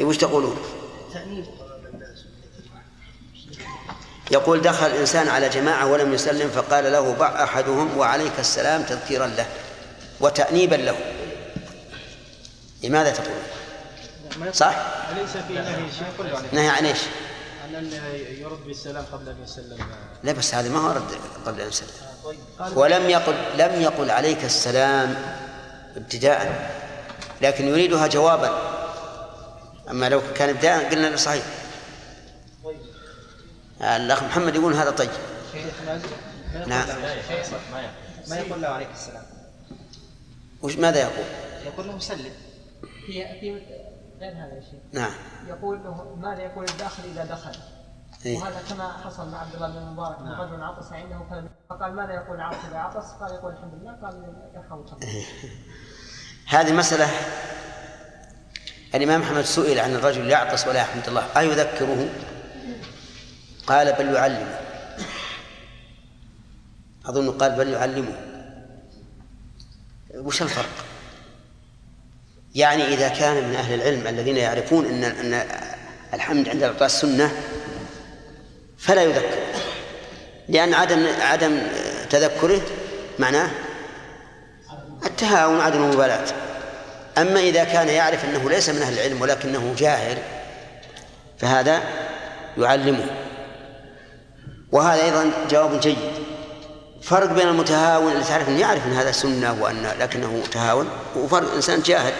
إيه وش تقولون؟
تأنيبه أمام الناس
يقول دخل الإنسان على جماعة ولم يسلم فقال له ضع أحدهم وعليك السلام تذكيرا له وتأنيبا له لماذا تقول صح؟
أليس في نهي عن
إيش؟
أن يرد بالسلام قبل أن يسلم.
لا بس هذا ما هو رد قبل أن يسلم.
طيب. قال
ولم يقل لم يقل عليك السلام ابتداء لكن يريدها جوابا. أما لو كان ابتداء قلنا له صحيح.
طيب.
الأخ محمد يقول هذا طيب. نعم.
ما يقول. له عليك السلام.
وش ماذا يقول؟
يقول له سلم.
في غير هذا شيخ
نعم
يقول له ماذا يقول الداخل إذا دخل
إيه.
وهذا كما حصل مع عبد الله بن المبارك ان رجل عطس عنده فقال ماذا يقول عاطس اذا عطس؟ قال يقول الحمد لله قال يرحمك الله
هذه مسألة الإمام أحمد سئل عن الرجل يعطس ولا يحمد الله أيذكره؟ قال بل يعلمه أظن قال بل يعلمه وش الفرق؟ يعني إذا كان من أهل العلم الذين يعرفون أن أن الحمد عند العطاس سنة فلا يذكر. لأن عدم عدم تذكره معناه التهاون عدم المبالاة. أما إذا كان يعرف أنه ليس من أهل العلم ولكنه جاهل فهذا يعلمه. وهذا أيضا جواب جيد. فرق بين المتهاون اللي تعرف أنه يعرف أن هذا سنة وأن لكنه تهاون وفرق إنسان جاهل.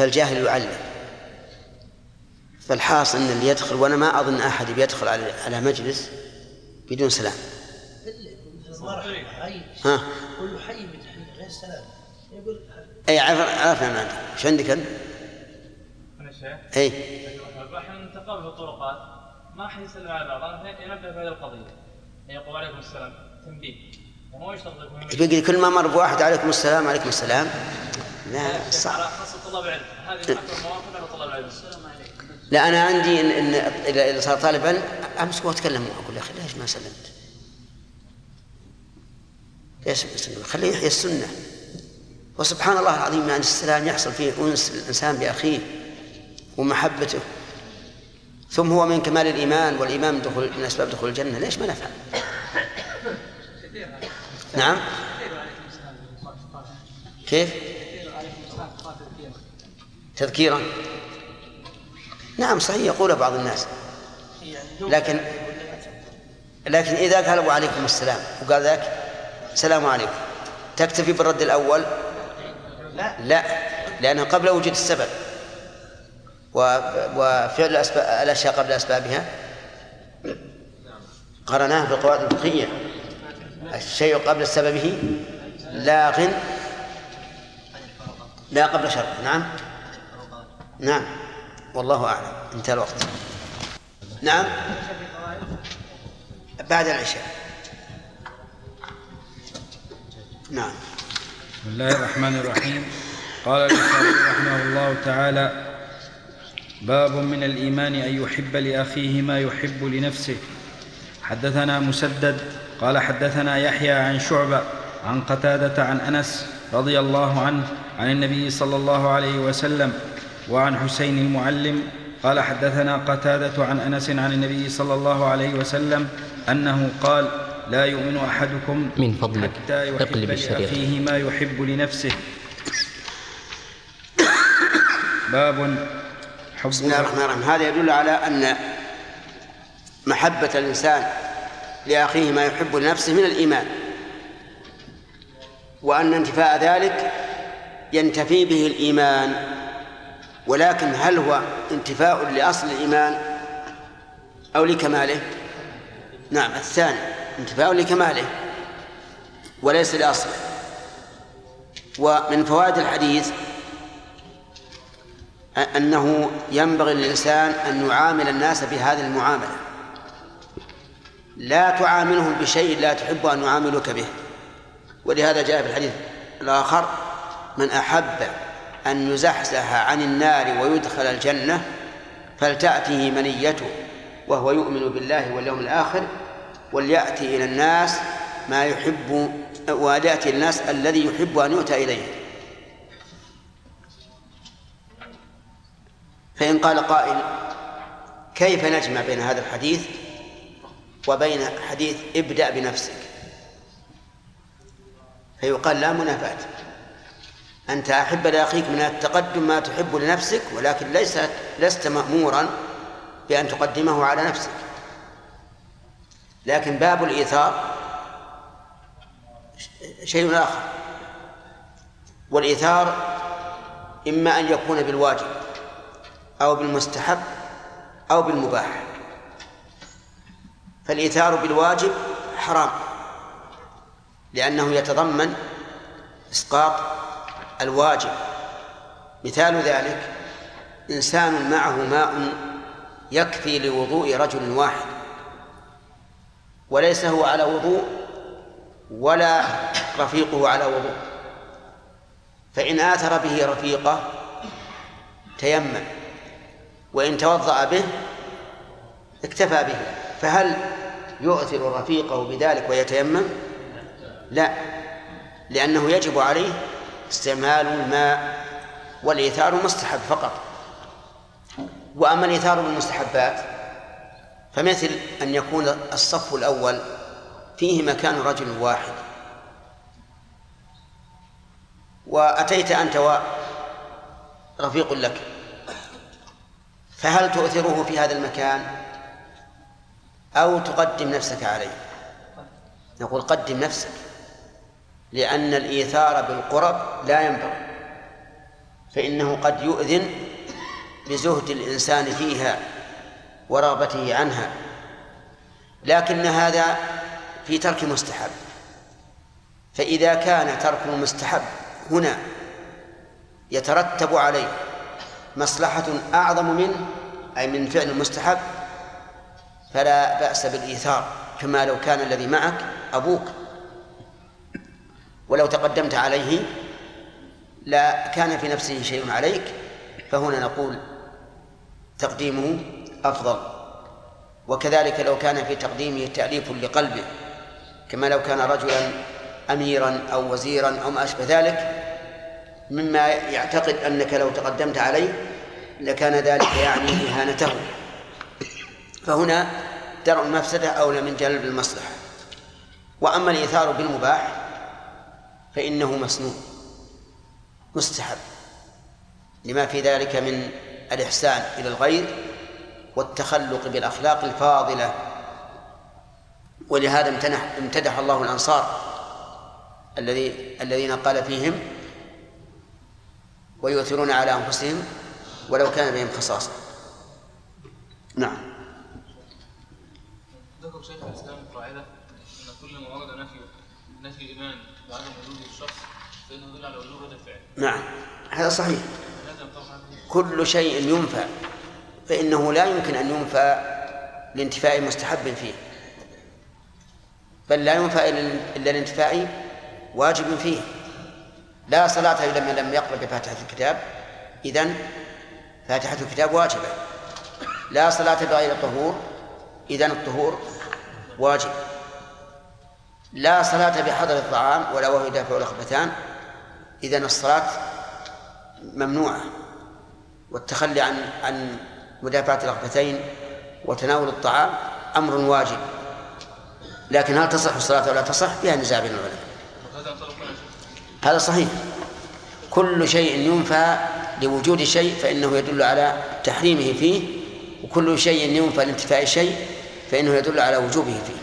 فالجاهل يعلم. فالحاصل أن اللي يدخل وأنا ما أظن أحد بيدخل على على مجلس بدون سلام. ها؟
كل حي غير سلام يقول
أي عرف- عرفنا ما عندك إيش عندك أنت؟
أنا شيخ.
أي
إحنا نتقابل في الطرقات. ما حد يسلم على بعض ينبه بهذه القضية. يقول عليكم السلام. تنبيه.
بيقول كل ما مر بواحد عليكم السلام عليكم السلام. لا صعب
على خاصة طلاب العلم. هذه أكثر مواقف على طلاب العلم. السلام عليكم.
لا أنا عندي ان, إن اذا صار طالب علم امسك وأتكلم معه أقول يا أخي ليش ما سلمت؟ ليش ما سلمت؟ خليه يحيي السنة. وسبحان الله العظيم يعني السلام يحصل فيه أنس الإنسان بأخيه ومحبته. ثم هو من كمال الإيمان والإيمان من دخول من أسباب دخول الجنة. ليش ما نفعل؟ نعم. كيف؟ تذكيرا؟ نعم صحيح يقول بعض الناس. لكن لكن إذا قال وعليكم السلام وقال ذاك السلام عليكم تكتفي بالرد الأول؟ لا. لا لأنه قبل وجود السبب. وفعل الأشياء قبل أسبابها؟ قرناه بالقواعد الفقهية. الشيء قبل سببه لاغ لا قبل شرط نعم. نعم. والله أعلم. انتهى الوقت. نعم. بعد العشاء. نعم.
بسم الله الرحمن الرحيم. قال البخاري رحمه الله تعالى باب من الإيمان أن يحب لأخيه ما يحب لنفسه. حدثنا مسدد قال حدثنا يحيى عن شعبة عن قتادة عن أنس رضي الله عنه عن النبي صلى الله عليه وسلم وعن حسين المعلم قال حدثنا قتادة عن أنس عن النبي صلى الله عليه وسلم أنه قال لا يؤمن أحدكم
من فضلك
حتى يحب
اقلب الشريط
لاخيه ما يحب لنفسه. باب حب
بسم الله الرحمن الرحيم. هذا يدل على أن محبة الإنسان لأخيه ما يحب لنفسه من الإيمان وأن انتفاء ذلك ينتفي به الإيمان. ولكن هل هو انتفاء لأصل الإيمان أو لكماله؟ نعم الثاني انتفاء لكماله وليس لأصله. ومن فوائد الحديث أنه ينبغي للإنسان أن يعامل الناس بهذه المعاملة. لا تعاملهم بشيء لا تحب أن يعاملوك به. ولهذا جاء في الحديث الآخر من أحب أن يزحزح عن النار ويدخل الجنة فلتأته منيته وهو يؤمن بالله واليوم الآخر وليأتي إلى الناس ما يحب وليأتي الناس الذي يحب أن يؤتى إليه. فإن قال قائل كيف نجمع بين هذا الحديث وبين حديث ابدأ بنفسك؟ فيقال لا منافاة. أنت أحب لأخيك من التقدم ما تحب لنفسك ولكن ليس لست مأمورا بأن تقدمه على نفسك. لكن باب الإيثار شيء آخر. والإيثار إما أن يكون بالواجب أو بالمستحب أو بالمباح. فالإيثار بالواجب حرام لأنه يتضمن إسقاط الواجب. مثال ذلك إنسان معه ماء يكفي لوضوء رجل واحد وليس هو على وضوء ولا رفيقه على وضوء. فإن آثر به رفيقه تيمم وإن توضأ به اكتفى به. فهل يؤثر رفيقه بذلك ويتيمم؟ لا لأنه يجب عليه استعمال الماء والإيثار مستحب فقط. وأما الإيثار بالمستحبات فمثل أن يكون الصف الأول فيه مكان رجل واحد. وأتيت أنت ورفيق لك فهل تؤثره في هذا المكان؟ أو تقدم نفسك عليه؟ نقول قدم نفسك. لأن الإيثار بالقرب لا ينبغي فإنه قد يؤذن بزهد الإنسان فيها ورغبته عنها لكن هذا في ترك مستحب. فإذا كان ترك المستحب هنا يترتب عليه مصلحة أعظم منه أي من فعل المستحب فلا بأس بالإيثار كما لو كان الذي معك أبوك. ولو تقدمت عليه لا كان في نفسه شيء عليك فهنا نقول تقديمه أفضل. وكذلك لو كان في تقديمه تأليف لقلبه كما لو كان رجلا أميرا أو وزيرا أو ما أشبه ذلك مما يعتقد أنك لو تقدمت عليه لكان ذلك يعني إهانته. فهنا درء المفسدة أولى من جلب المصلحة. وأما الإيثار بالمباح فإنه مسنون. مستحب. لما في ذلك من الإحسان إلى الغير والتخلق بالأخلاق الفاضلة. ولهذا امتنح امتدح الله الأنصار الذي الذين قال فيهم ويؤثرون على أنفسهم ولو كان بهم خصاصة. نعم.
ذكر شيخ الإسلام قاعدة إن كل ما ورد نفي نفي الإيمان. وعدم وجود الشخص فإنه يدل على وجود الفعل
نعم هذا صحيح. كل شيء ينفع فإنه لا يمكن أن ينفع لانتفاء مستحب فيه. بل لا ينفع إلا لانتفاء واجب فيه. لا صلاة لمن لم يقرأ بفاتحة الكتاب. إذن فاتحة الكتاب واجبة. لا صلاة بغير طهور إذن الطهور واجب. لا صلاة بحضر الطعام ولا وهو يدافع الأخبثان إذن الصلاة ممنوعة. والتخلي عن عن مدافعة الأخبثين وتناول الطعام أمر واجب. لكن هل تصح الصلاة ولا تصح؟ فيها نزاع بين العلماء. هذا صحيح. كل شيء ينفى لوجود شيء فإنه يدل على تحريمه فيه وكل شيء ينفى لانتفاء شيء فإنه يدل على وجوبه فيه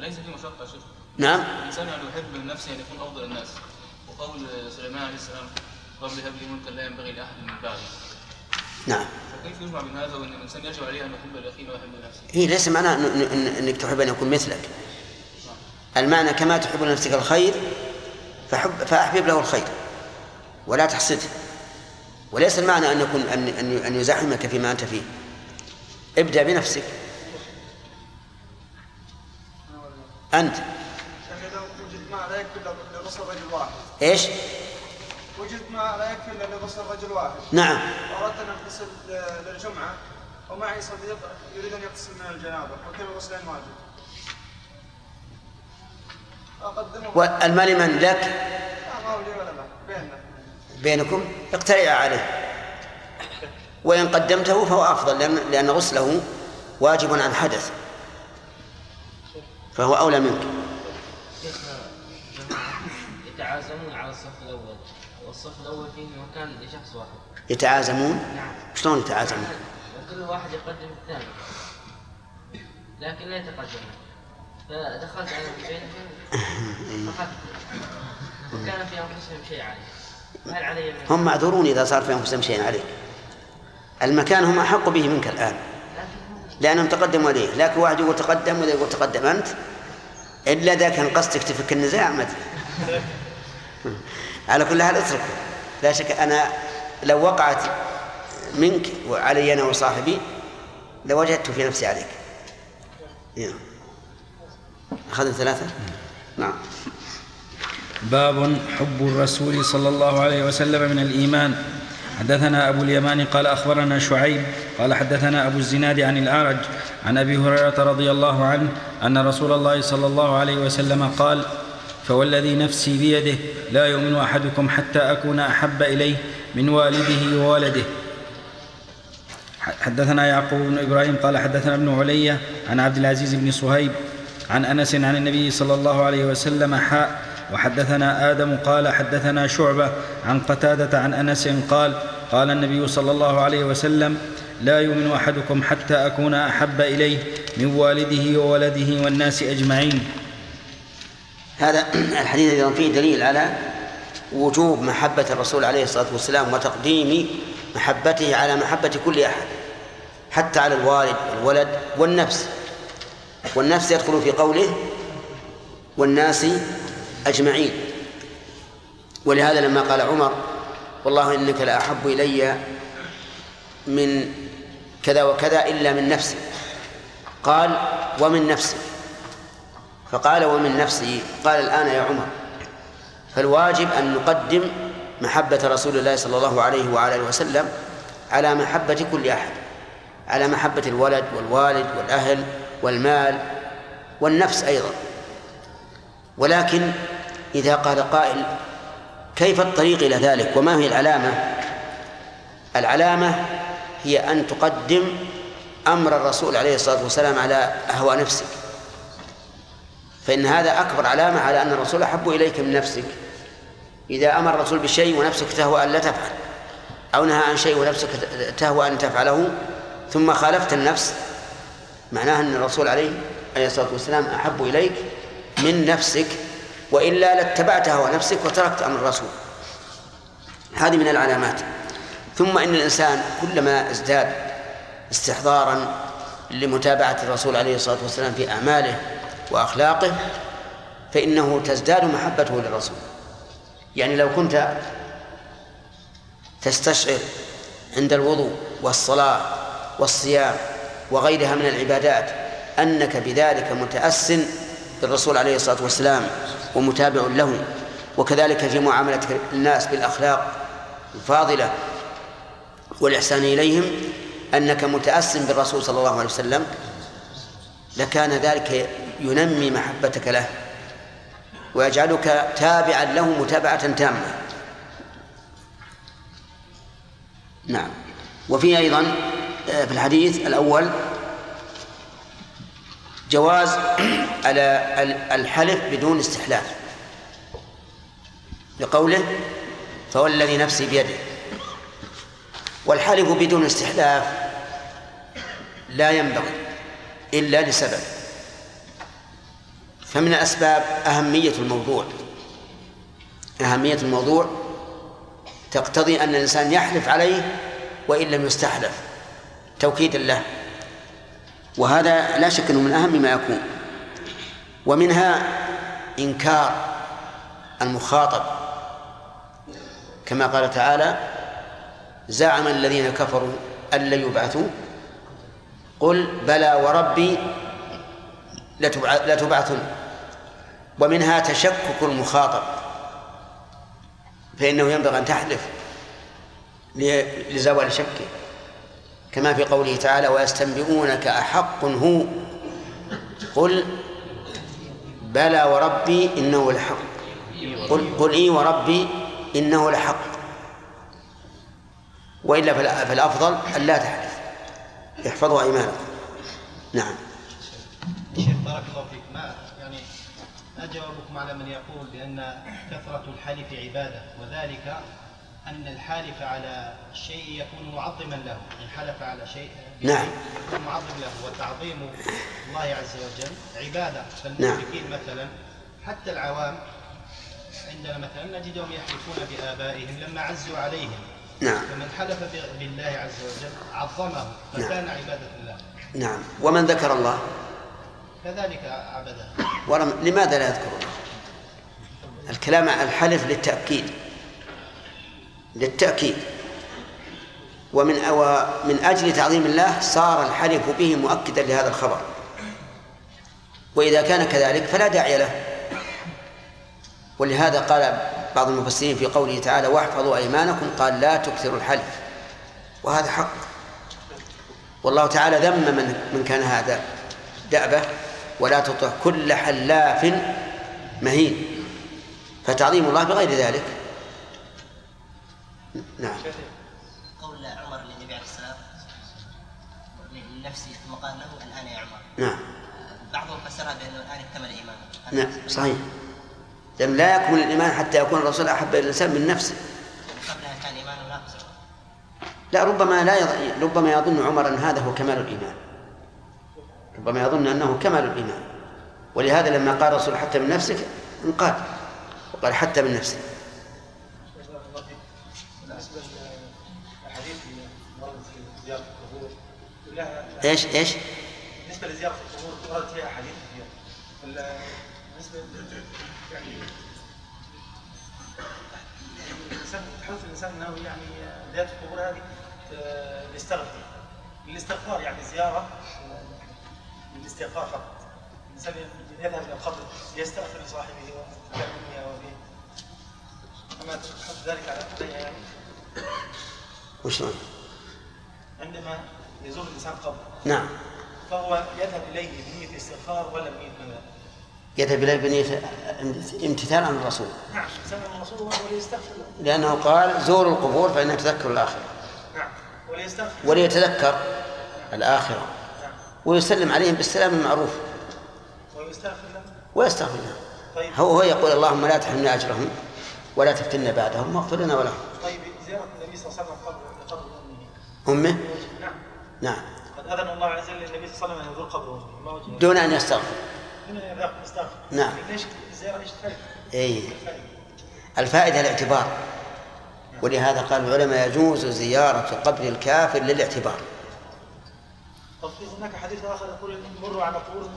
ليس في مشقة يا شيخ
نعم.
الإنسان يعني يحب من نفسه أن يكون أفضل الناس. وقول سليمان عليه السلام رب هب لي ملكا لا ينبغي لأحد من بعدي.
نعم.
فكيف يجمع بين هذا وأن الإنسان يجب عليه أن يحب الأخير ويحب نفسه؟
هي ليس معناه أنك تحب أن يكون مثلك. المعنى كما تحب لنفسك الخير فحب فأحبب له الخير ولا تحسده. وليس المعنى أن يكون ان ان أن يزاحمك فيما أنت فيه. ابدأ بنفسك. أنت
يعني لو وجد ماء لا يكفي الا لغسل رجل واحد
إيش؟
وجد ماء لا يكفي إلا لغسل رجل واحد.
نعم.
أردت أن أغتسل للجمعه ومعي صديق يريد أن يغتسل من الجنابة وكل الغسلين واجب.
والمال من لك؟
لا ما هو لي ولا لا بيننا.
بينكم؟ اقترع عليه. وإن قدمته فهو أفضل لأن غسله واجب عن حدث. فهو أولى منك.
يتعازمون على الصف الأول. والصف الأول فيه مكان لشخص واحد.
يتعازمون؟
نعم.
شلون يتعازمون؟
وكل واحد يقدم الثاني. لكن لا يتقدمون فدخلت على بينهم أخذت وكان في أنفسهم شيء عليه هل علي من
هم معذورون إذا صار في أنفسهم شيء عليك. المكان هم أحق به منك الآن. لأنهم تقدموا عليه لكن واحد يقول تقدم ولا يقول تقدم أنت. إلا إذا كان قصدك تفك النزاع مد على كل حال اتركه. لا شك أنا لو وقعت منك وعلي أنا وصاحبي لوجدت في نفسي عليك. نعم. أخذنا ثلاثة؟ نعم.
باب حب الرسول صلى الله عليه وسلم من الإيمان. حدثنا أبو اليمان قال أخبرنا شعيب قال حدثنا أبو الزناد عن الأعرج عن أبي هريرة رضي الله عنه أن رسول الله صلى الله عليه وسلم قال فوالذي نفسي بيده لا يؤمن أحدكم حتى أكون أحب إليه من والده وولده. حدثنا يعقوب بن إبراهيم قال حدثنا ابن علية عن عبد العزيز بن صهيب عن أنس عن النبي صلى الله عليه وسلم حاء وحدثنا آدم قال حدثنا شعبة عن قتادة عن أنس قال قال النبي صلى الله عليه وسلم لا يؤمن أحدكم حتى أكون أحب إليه من والده وولده والناس أجمعين.
هذا الحديث أيضا فيه دليل على وجوب محبة الرسول عليه الصلاة والسلام وتقديم محبته على محبة كل أحد حتى على الوالد والولد والنفس. والنفس يدخل في قوله والناس أجمعين. ولهذا لما قال عمر والله إنك لأحب إلي من كذا وكذا إلا من نفسي قال ومن نفسي. فقال ومن نفسي قال الآن يا عمر فالواجب أن نقدم محبة رسول الله صلى الله عليه وعلى وسلم على محبة كل أحد على محبة الولد والوالد والأهل والمال والنفس أيضا. ولكن إذا قال قائل كيف الطريق إلى ذلك وما هي العلامة؟ العلامة هي أن تقدم أمر الرسول عليه الصلاة والسلام على هوى نفسك. فإن هذا أكبر علامة على أن الرسول أحب إليك من نفسك. إذا أمر الرسول بشيء ونفسك تهوى أن لا تفعل أو نهى عن شيء ونفسك تهوى أن تفعله ثم خالفت النفس معناه أن الرسول عليه عليه الصلاة والسلام أحب إليك من نفسك وإلا لاتبعت هوى نفسك وتركت أمر الرسول. هذه من العلامات. ثم إن الإنسان كلما ازداد استحضارا لمتابعة الرسول عليه الصلاة والسلام في أعماله وأخلاقه فإنه تزداد محبته للرسول. يعني لو كنت تستشعر عند الوضوء والصلاة والصيام وغيرها من العبادات أنك بذلك متأس بالرسول عليه الصلاة والسلام ومتابع له وكذلك في معاملة الناس بالأخلاق الفاضلة والإحسان إليهم أنك متأس بالرسول صلى الله عليه وسلم لكان ذلك ينمي محبتك له ويجعلك تابعا له متابعة تامة. نعم. وفي أيضا آه، في الحديث الأول جواز على الحلف بدون استحلاف. لقوله فوالذي نفسي بيده. والحلف بدون استحلاف لا ينبغي إلا لسبب. فمن أسباب أهمية الموضوع. أهمية الموضوع تقتضي أن الإنسان يحلف عليه وإن لم يستحلف. توكيدا له. وهذا لا شك أنه من أهم ما يكون. ومنها إنكار المخاطب. كما قال تعالى زعم الذين كفروا أن لن يبعثوا. قل بلى وربي لتبعثن. ومنها تشكك المخاطب. فإنه ينبغي أن تحلف لزوال شكه. كما في قوله تعالى ويستنبئونك أحق هو. قل بلى وربي إنه لحق. قل قل إي وربي إنه لحق. وإلا فالأفضل أن لا تحلف. احفظوا أيمانكم. نعم.
ما جوابكم على من يقول بأن كثرة الحلف عبادة وذلك أن الحالف على الشيء يكون معظما له إن حلف على شيء
نعم.
يكون معظم له وتعظيم الله عز وجل عبادة.
نعم.
فالمشركين مثلا حتى العوام عندنا مثلا نجدهم يحلفون بآبائهم لما عزوا عليهم.
نعم.
فمن حلف بالله عز وجل عظمه فكان نعم. عبادة الله
نعم. ومن ذكر الله؟
كذلك عبده.
ورم... لماذا لا يذكر الله؟ الكلام الحلف للتأكيد. للتأكيد. ومن أو من أجل تعظيم الله صار الحلف به مؤكدا لهذا الخبر. وإذا كان كذلك فلا داعي له. ولهذا قال بعض المفسرين في قوله تعالى واحفظوا أيمانكم قال لا تكثروا الحلف. وهذا حق. والله تعالى ذم من من كان هذا دأبة. ولا تطع كل حلاف مهين. فتعظيم الله بغير ذلك. نعم.
قول عمر للنبي عليه السلام لنفسه ثم قال له الآن يا عمر.
نعم.
بعضهم فسرها بأنه الآن اكتمل ايمانه
نعم صحيح. لأن لا يكمل الإيمان حتى يكون الرسول أحب إلى الإنسان من نفسه.
قبلها كان إيمانه ناقصا.
لا ربما لا يض... ربما يظن عمر أن هذا هو كمال الإيمان. ربما يظن أنه كمال الإيمان ولهذا لما قال الرسول حتى من نفسك انقاد وقال حتى من نفسك إيش إيش؟
بالنسبة لزيارة القبور وردت فيها أحاديث كثيرة. بالنسبة يعني الانسان تحث الإنسان إنه يعني زيارة القبور هذه يستغفر للاستغفار يعني زيارة للاستغفار فقط. الانسان يذهب إلى القبر. يستغفر لصاحبه ويأمنها وفيه. أما تحط ذلك على عليها يعني.
وشلون؟
عندما يزور الإنسان قبر.
نعم.
فهو يذهب إليه بنية استغفار ولا بنية ماذا؟
يذهب إليه بنية امتثال عن الرسول.
نعم. سمع الرسول وليستغفر
لأنه قال زوروا القبور فإنها تذكر الآخرة.
نعم. وليستغفر
وليتذكر الآخرة.
نعم
ويسلم عليهم بالسلام المعروف.
ويستغفر له
ويستغفر لهم.
طيب.
هو هو يقول اللهم لا تحرمنا أجرهم ولا تفتنا بعدهم واغفر لنا ولهم.
طيب زيارة النبي صلى الله عليه وسلم قبر قبر أمه.
أمه؟
نعم.
نعم.
قد أذن الله عز وجل للنبي صلى الله عليه وسلم أن يزور قبر أمه. ما وجه؟
دون أن يستغفر.
دون يذهب يستغفر.
نعم.
ليش الزيارة إيش الفائدة؟
أي
الفائدة.
الفائدة الاعتبار. ولهذا قال العلماء يجوز زيارة قبر الكافر للاعتبار.
طب في هناك حديث آخر يقول مروا على قبور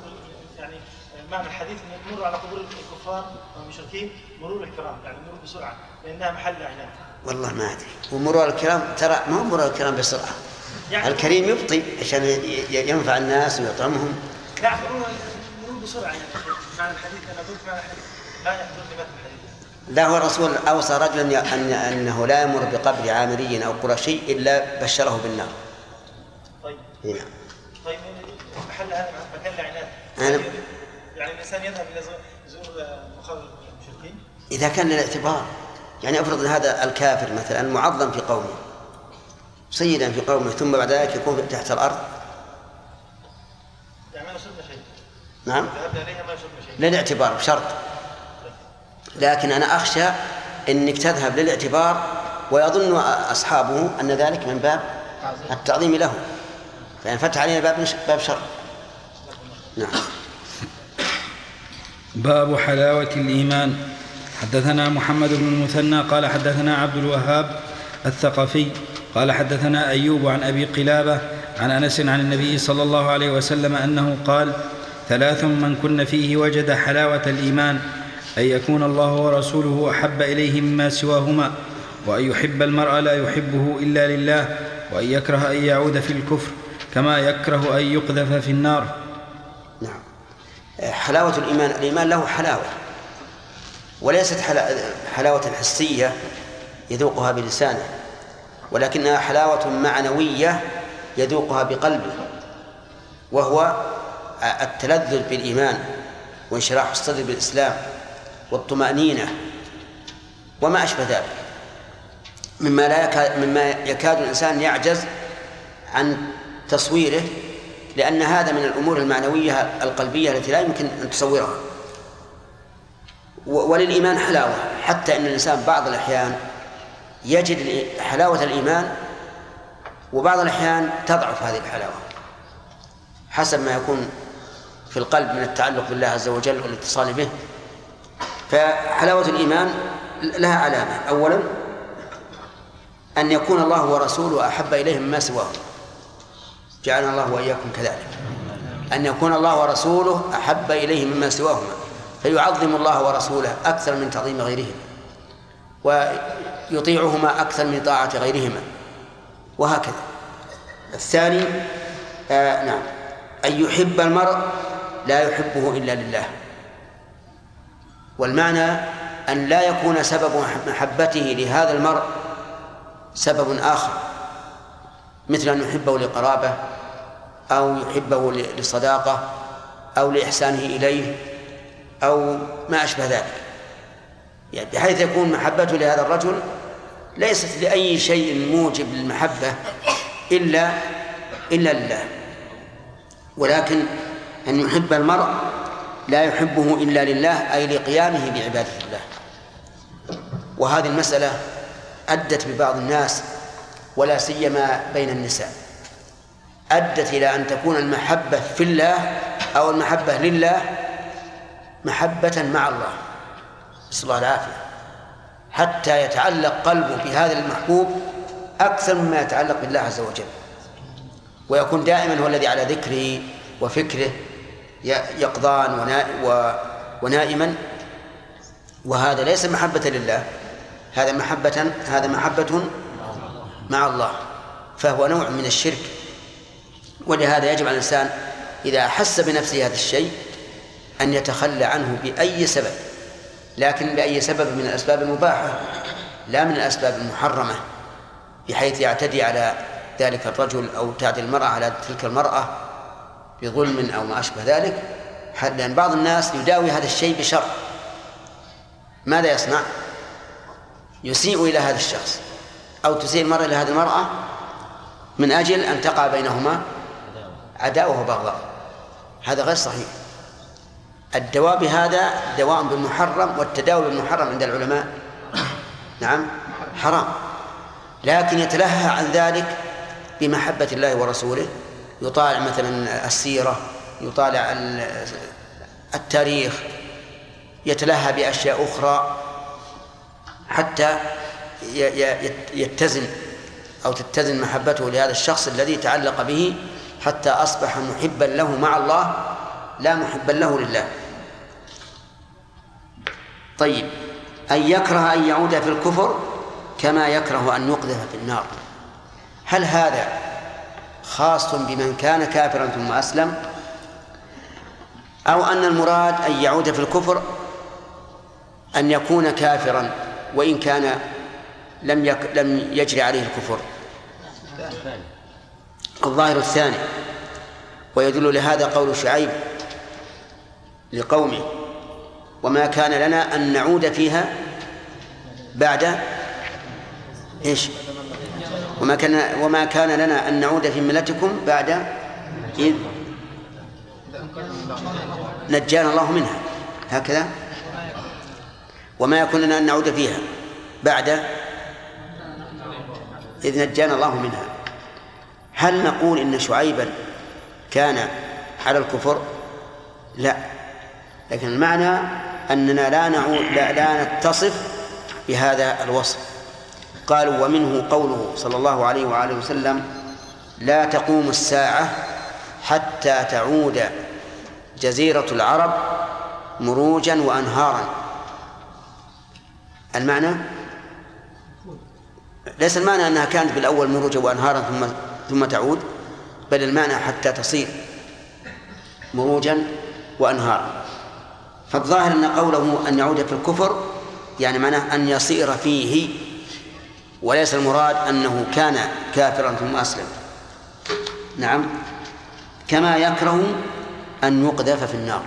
يعني معنى الحديث إن المرور على قبور الكفار والمشركين مرور الكرام يعني مرور بسرعة لأنها محل عناد
والله ما أدري. ومرور الكرام ترى ما هو مرور الكرام بسرعة.
يعني
الكريم يبطي عشان ينفع الناس ويطعمهم.
لا مرور بسرعة يعني. معنى الحديث أنا قلت معنى الحديث. لا يحضرني متن الحديث.
لا هو الرسول أوصى رجلا أن أنه لا يمر بقبر عامري أو قرشي إلا بشره بالنار.
طيب.
نعم.
محل هذا مكان العناد يعني الإنسان يذهب إلى زور- مقابر المشركين.
إذا كان للاعتبار. يعني أفرض إن هذا الكافر مثلا معظم في قومه سيدا في قومه ثم بعد ذلك يكون تحت الأرض.
يعني ما شيء.
نعم.
ذهبنا إليها ما شيء.
للاعتبار بشرط. لكن أنا أخشى إنك تذهب للاعتبار ويظن أصحابه أن ذلك من باب التعظيم له. فإن فتح علينا باب باب شر. نعم.
باب حلاوة الإيمان. حدثنا محمد بن المثنى قال حدثنا عبد الوهاب الثقفي قال حدثنا أيوب عن أبي قلابة عن أنس عن النبي صلى الله عليه وسلم أنه قال ثلاث من كن فيه وجد حلاوة الإيمان أن يكون الله ورسوله أحب إليه مما سواهما وأن يحب المرء لا يحبه إلا لله وأن يكره أن يعود في الكفر كما يكره أن يقذف في النار.
حلاوة الإيمان الإيمان له حلاوة وليست حلا- حلاوة حسية يذوقها بلسانه ولكنها حلاوة معنوية يذوقها بقلبه وهو التلذذ بالإيمان وانشراح الصدر بالإسلام والطمأنينة وما أشبه ذلك. مما لا يكاد مما يكاد الإنسان يعجز عن تصويره لأن هذا من الأمور المعنوية القلبية التي لا يمكن أن تصورها. وللإيمان حلاوة. حتى أن الإنسان بعض الأحيان يجد حلاوة الإيمان وبعض الأحيان تضعف هذه الحلاوة. حسب ما يكون في القلب من التعلق بالله عز وجل والاتصال به فحلاوة الإيمان لها علامة. أولا أن يكون الله ورسوله أحب إليه مما سواه. جعلنا الله وإياكم كذلك. أن يكون الله ورسوله أحب إليه مما سواهما فيعظم الله ورسوله أكثر من تعظيم غيرهما ويطيعهما أكثر من طاعة غيرهما وهكذا. الثاني آه نعم. أن يحب المرء لا يحبه إلا لله. والمعنى أن لا يكون سبب محبته لهذا المرء سبب آخر. مثل أن يحبه لقرابة أو يحبه لصداقة أو لإحسانه إليه أو ما أشبه ذلك. يعني بحيث يكون محبته لهذا الرجل ليست لأي شيء موجب للمحبة إلا إلا لله. ولكن أن يحب المرء لا يحبه إلا لله أي لقيامه بعبادة الله. وهذه المسألة أدت ببعض الناس ولا سيما بين النساء. أدت إلى أن تكون المحبة في الله أو المحبة لله محبة مع الله. نسأل الله العافية. حتى يتعلق قلبه بهذا المحبوب أكثر مما يتعلق بالله عز وجل. ويكون دائما هو الذي على ذكره وفكره يقظان ونائما. وهذا ليس محبة لله هذا محبة هذا محبة مع الله فهو نوع من الشرك. ولهذا يجب على الإنسان إذا أحس بنفسه هذا الشيء أن يتخلى عنه بأي سبب لكن بأي سبب؟ من الأسباب المباحة لا من الأسباب المحرمة بحيث يعتدي على ذلك الرجل أو تعدي المرأة على تلك المرأة بظلم أو ما أشبه ذلك. لأن بعض الناس يداوي هذا الشيء بشر. ماذا يصنع؟ يسيء إلى هذا الشخص. أو تسيء المرأة إلى هذه المرأة من أجل أن تقع بينهما عداوة وبغضاء هذا غير صحيح. الدواء بهذا دواء بالمحرم والتداوي بالمحرم عند العلماء. نعم حرام. لكن يتلهى عن ذلك بمحبة الله ورسوله. يطالع مثلا السيرة يطالع التاريخ. يتلهى بأشياء أخرى. حتى يتزن أو تتزن محبته لهذا الشخص الذي تعلق به حتى أصبح محبا له مع الله لا محبا له لله. طيب أن يكره أن يعود في الكفر كما يكره أن يقذف في النار. هل هذا خاص بمن كان كافرا ثم أسلم؟ أو أن المراد أن يعود في الكفر أن يكون كافرا وإن كان لم يك لم يجري عليه الكفر. الظاهر الثاني ويدل لهذا قول شعيب لقومه وما كان لنا أن نعود فيها بعد إيش؟ وما كان وما كان لنا أن نعود في ملتكم بعد إذ نجانا الله منها. هكذا؟ وما يكون لنا أن نعود فيها بعد إذ نجانا الله منها. هل نقول إن شعيبا كان على الكفر؟ لا. لكن المعنى أننا لا نعود لا, لا نتصف بهذا الوصف. قالوا ومنه قوله صلى الله عليه وآله وسلم لا تقوم الساعة حتى تعود جزيرة العرب مروجا وأنهارا. المعنى؟ ليس المعنى أنها كانت بالأول مروجا وأنهارا ثم ثم تعود بل المعنى حتى تصير مروجا وأنهارا. فالظاهر أن قوله أن يعود في الكفر يعني معناه أن يصير فيه وليس المراد أنه كان كافرا ثم أسلم. نعم. كما يكره أن يقذف في النار.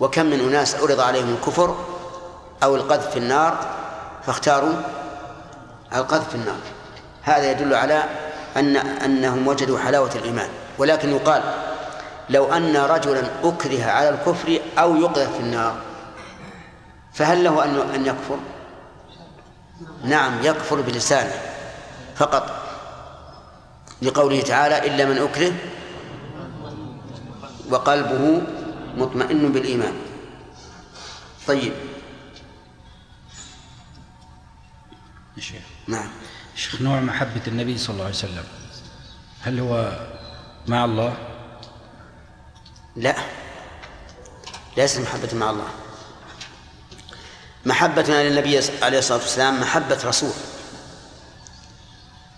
وكم من أناس عرض عليهم الكفر أو القذف في النار فاختاروا القذف في النار. هذا يدل على أن أنهم وجدوا حلاوة الإيمان. ولكن يقال لو أن رجلا أكره على الكفر أو يقذف في النار فهل له أن أن يكفر؟ نعم يكفر بلسانه فقط لقوله تعالى إلا من أكره وقلبه مطمئن بالإيمان. طيب.
شيخ.
نعم.
شيخ نوع محبة النبي صلى الله عليه وسلم. هل هو مع الله؟
لا. ليست محبة مع الله. محبتنا للنبي عليه الصلاة والسلام محبة رسول.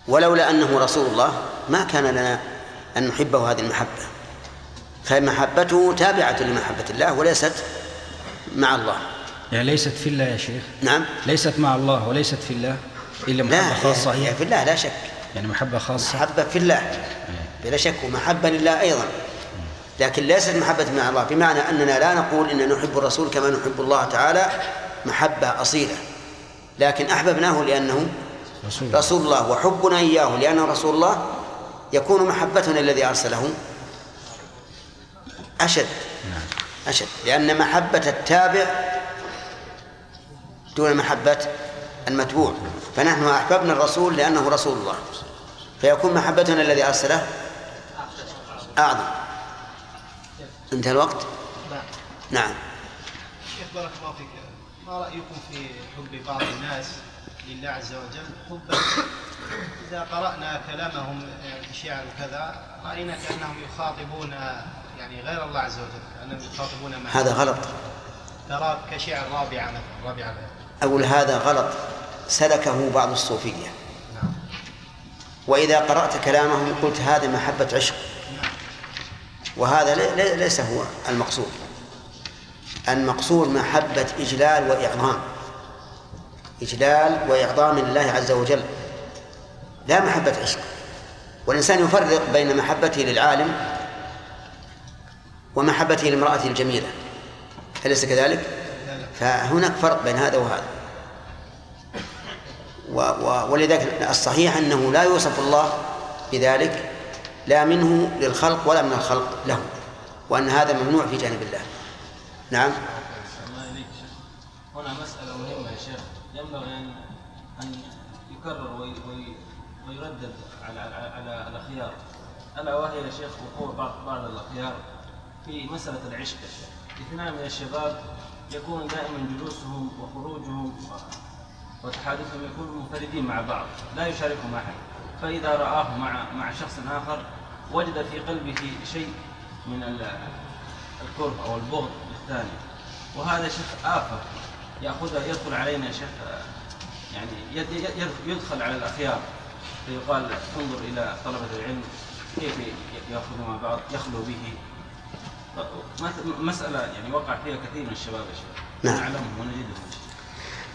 ولولا أنه رسول الله ما كان لنا أن نحبه هذه المحبة. فمحبته تابعة لمحبة الله وليست مع الله.
يعني ليست في الله يا شيخ؟
نعم.
ليست مع الله وليست في الله؟ إلا محبة
لا
خاصة.
هي في الله لا شك.
يعني محبة خاصة.
محبة في الله. بلا شك ومحبة لله أيضا. لكن ليست محبة مع الله بمعنى أننا لا نقول إن نحب الرسول كما نحب الله تعالى. محبة أصيلة. لكن أحببناه لأنه
رسول,
رسول الله وحبنا إياه لأنه رسول الله يكون محبتنا الذي أرسله أشد. أشد. لأن محبة التابع دون محبة المتبوع. فنحن أحببنا الرسول لأنه رسول الله. فيكون محبتنا الذي أرسله أعظم. انتهى الوقت؟ نعم.
شيخ بارك الله فيك. ما رأيكم في حب بعض الناس لله عز وجل؟ حبا. إذا قرأنا كلامهم شعر وكذا رأينا كأنهم يخاطبون يعني غير الله عز وجل كأنهم يخاطبون
هذا غلط.
ترى كشعر رابعة مثلا رابعة
أقول هذا غلط. سلكه بعض الصوفية. وإذا قرأت كلامهم قلت هذا محبة عشق. وهذا لي- لي- ليس هو المقصود. المقصود محبة إجلال وإعظام. إجلال وإعظام لله عز وجل. لا محبة عشق. والإنسان يفرق بين محبته للعالم ومحبته لامرأته الجميلة. أليس كذلك؟ فهناك فرق بين هذا وهذا. ولذلك الصحيح أنه لا يوصف الله بذلك لا منه للخلق ولا من الخلق له وأن هذا ممنوع في جانب الله. نعم.
هنا مسألة مهمة يا شيخ. ينبغي أن أن يكرر وي وي ويردد على على الأخيار. ألا وهي يا شيخ وقوع بعض بعض الأخيار في مسألة العشق. اثنان من الشباب يكون دائما جلوسهم وخروجهم وتحادثهم يكونوا منفردين مع بعض لا يشاركهم أحد. فإذا رآه مع مع شخص آخر وجد في قلبه شيء من ال- الكره أو البغض للثاني وهذا شيخ آفة يأخذ يدخل علينا شيخ يعني يد- يد- يدخل على الأخيار. فيقال انظر إلى طلبة العلم كيف ي- يأخذوا مع بعض يخلو به. مسألة يعني وقع فيها كثير من الشباب يا شيخ.
نعم.
نعلمهم ونجدهم.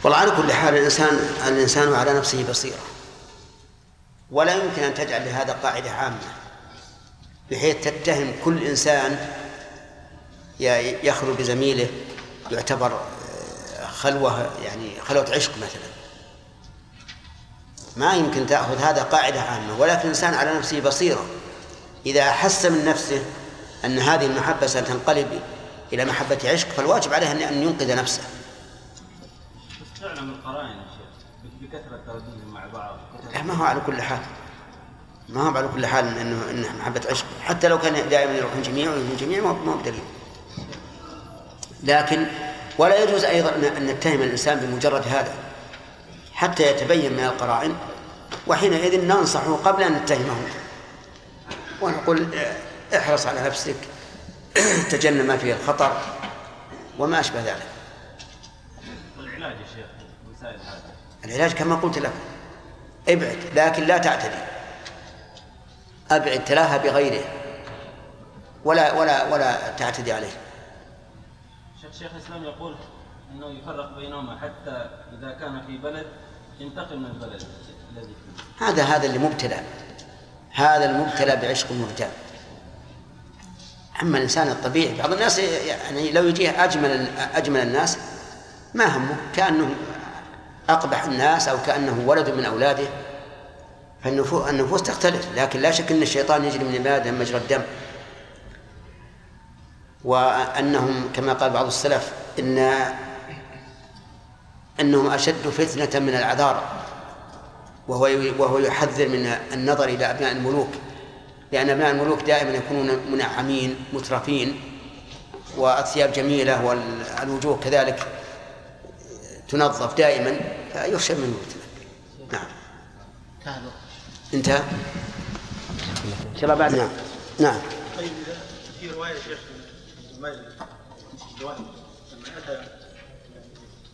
والله على كل حال الإنسان الإنسان على نفسه بصيرة. ولا يمكن أن تجعل لهذا قاعدة عامة بحيث تتهم كل إنسان يخلو بزميله يعتبر آه، خلوة يعني خلوة عشق مثلا. ما يمكن تأخذ هذا قاعدة عامة ولكن الإنسان على نفسه بصيرة. إذا أحس من نفسه أن هذه المحبة ستنقلب إلى محبة عشق فالواجب عليه أن- ينقذ نفسه.
تعلم القرائن يا شيخ ترددهم مع بعض
لا ما هو على كل حال ما هو على كل حال انه إنه محبة عشق. حتى لو كان دائما يروحون جميع ويروحون جميع ما هو بدليل. لكن ولا يجوز أيضا ان نتهم الإنسان بمجرد هذا حتى يتبين من القرائن وحينئذ ننصحه قبل أن نتهمه. ونقول آه، احرص على نفسك تجنب ما فيه الخطر وما أشبه ذلك.
والعلاج يا شيخ مسائل هذا
العلاج كما قلت لك ابعد لكن لا تعتدي. ابعد تلاها بغيره. ولا ولا ولا تعتدي عليه.
شيخ شيخ الإسلام يقول إنه يفرق بينهما حتى إذا كان في بلد ينتقل من البلد الذي فيه.
هذا هذا اللي مبتلى. هذا المبتلى بعشق مرتاب أما الإنسان الطبيعي بعض الناس يعني لو يجيه أجمل أجمل الناس ما همه؟ كأنه أقبح الناس أو كأنه ولد من أولاده فالنفوس النفوس تختلف لكن لا شك إن الشيطان يجري من البلاد مجرى الدم. وأنهم كما قال بعض السلف ان إنهم أشد فتنة من العذارى وهو وهو يحذر من النظر إلى أبناء الملوك لأن أبناء الملوك دائما يكونون منعمين مترفين واثياب جميلة والوجوه كذلك. تنظف دائما منه الفتنه نعم. انتهى إن شاء الله بعد. نعم. نعم.
طيب في روايه شيخ لما اتى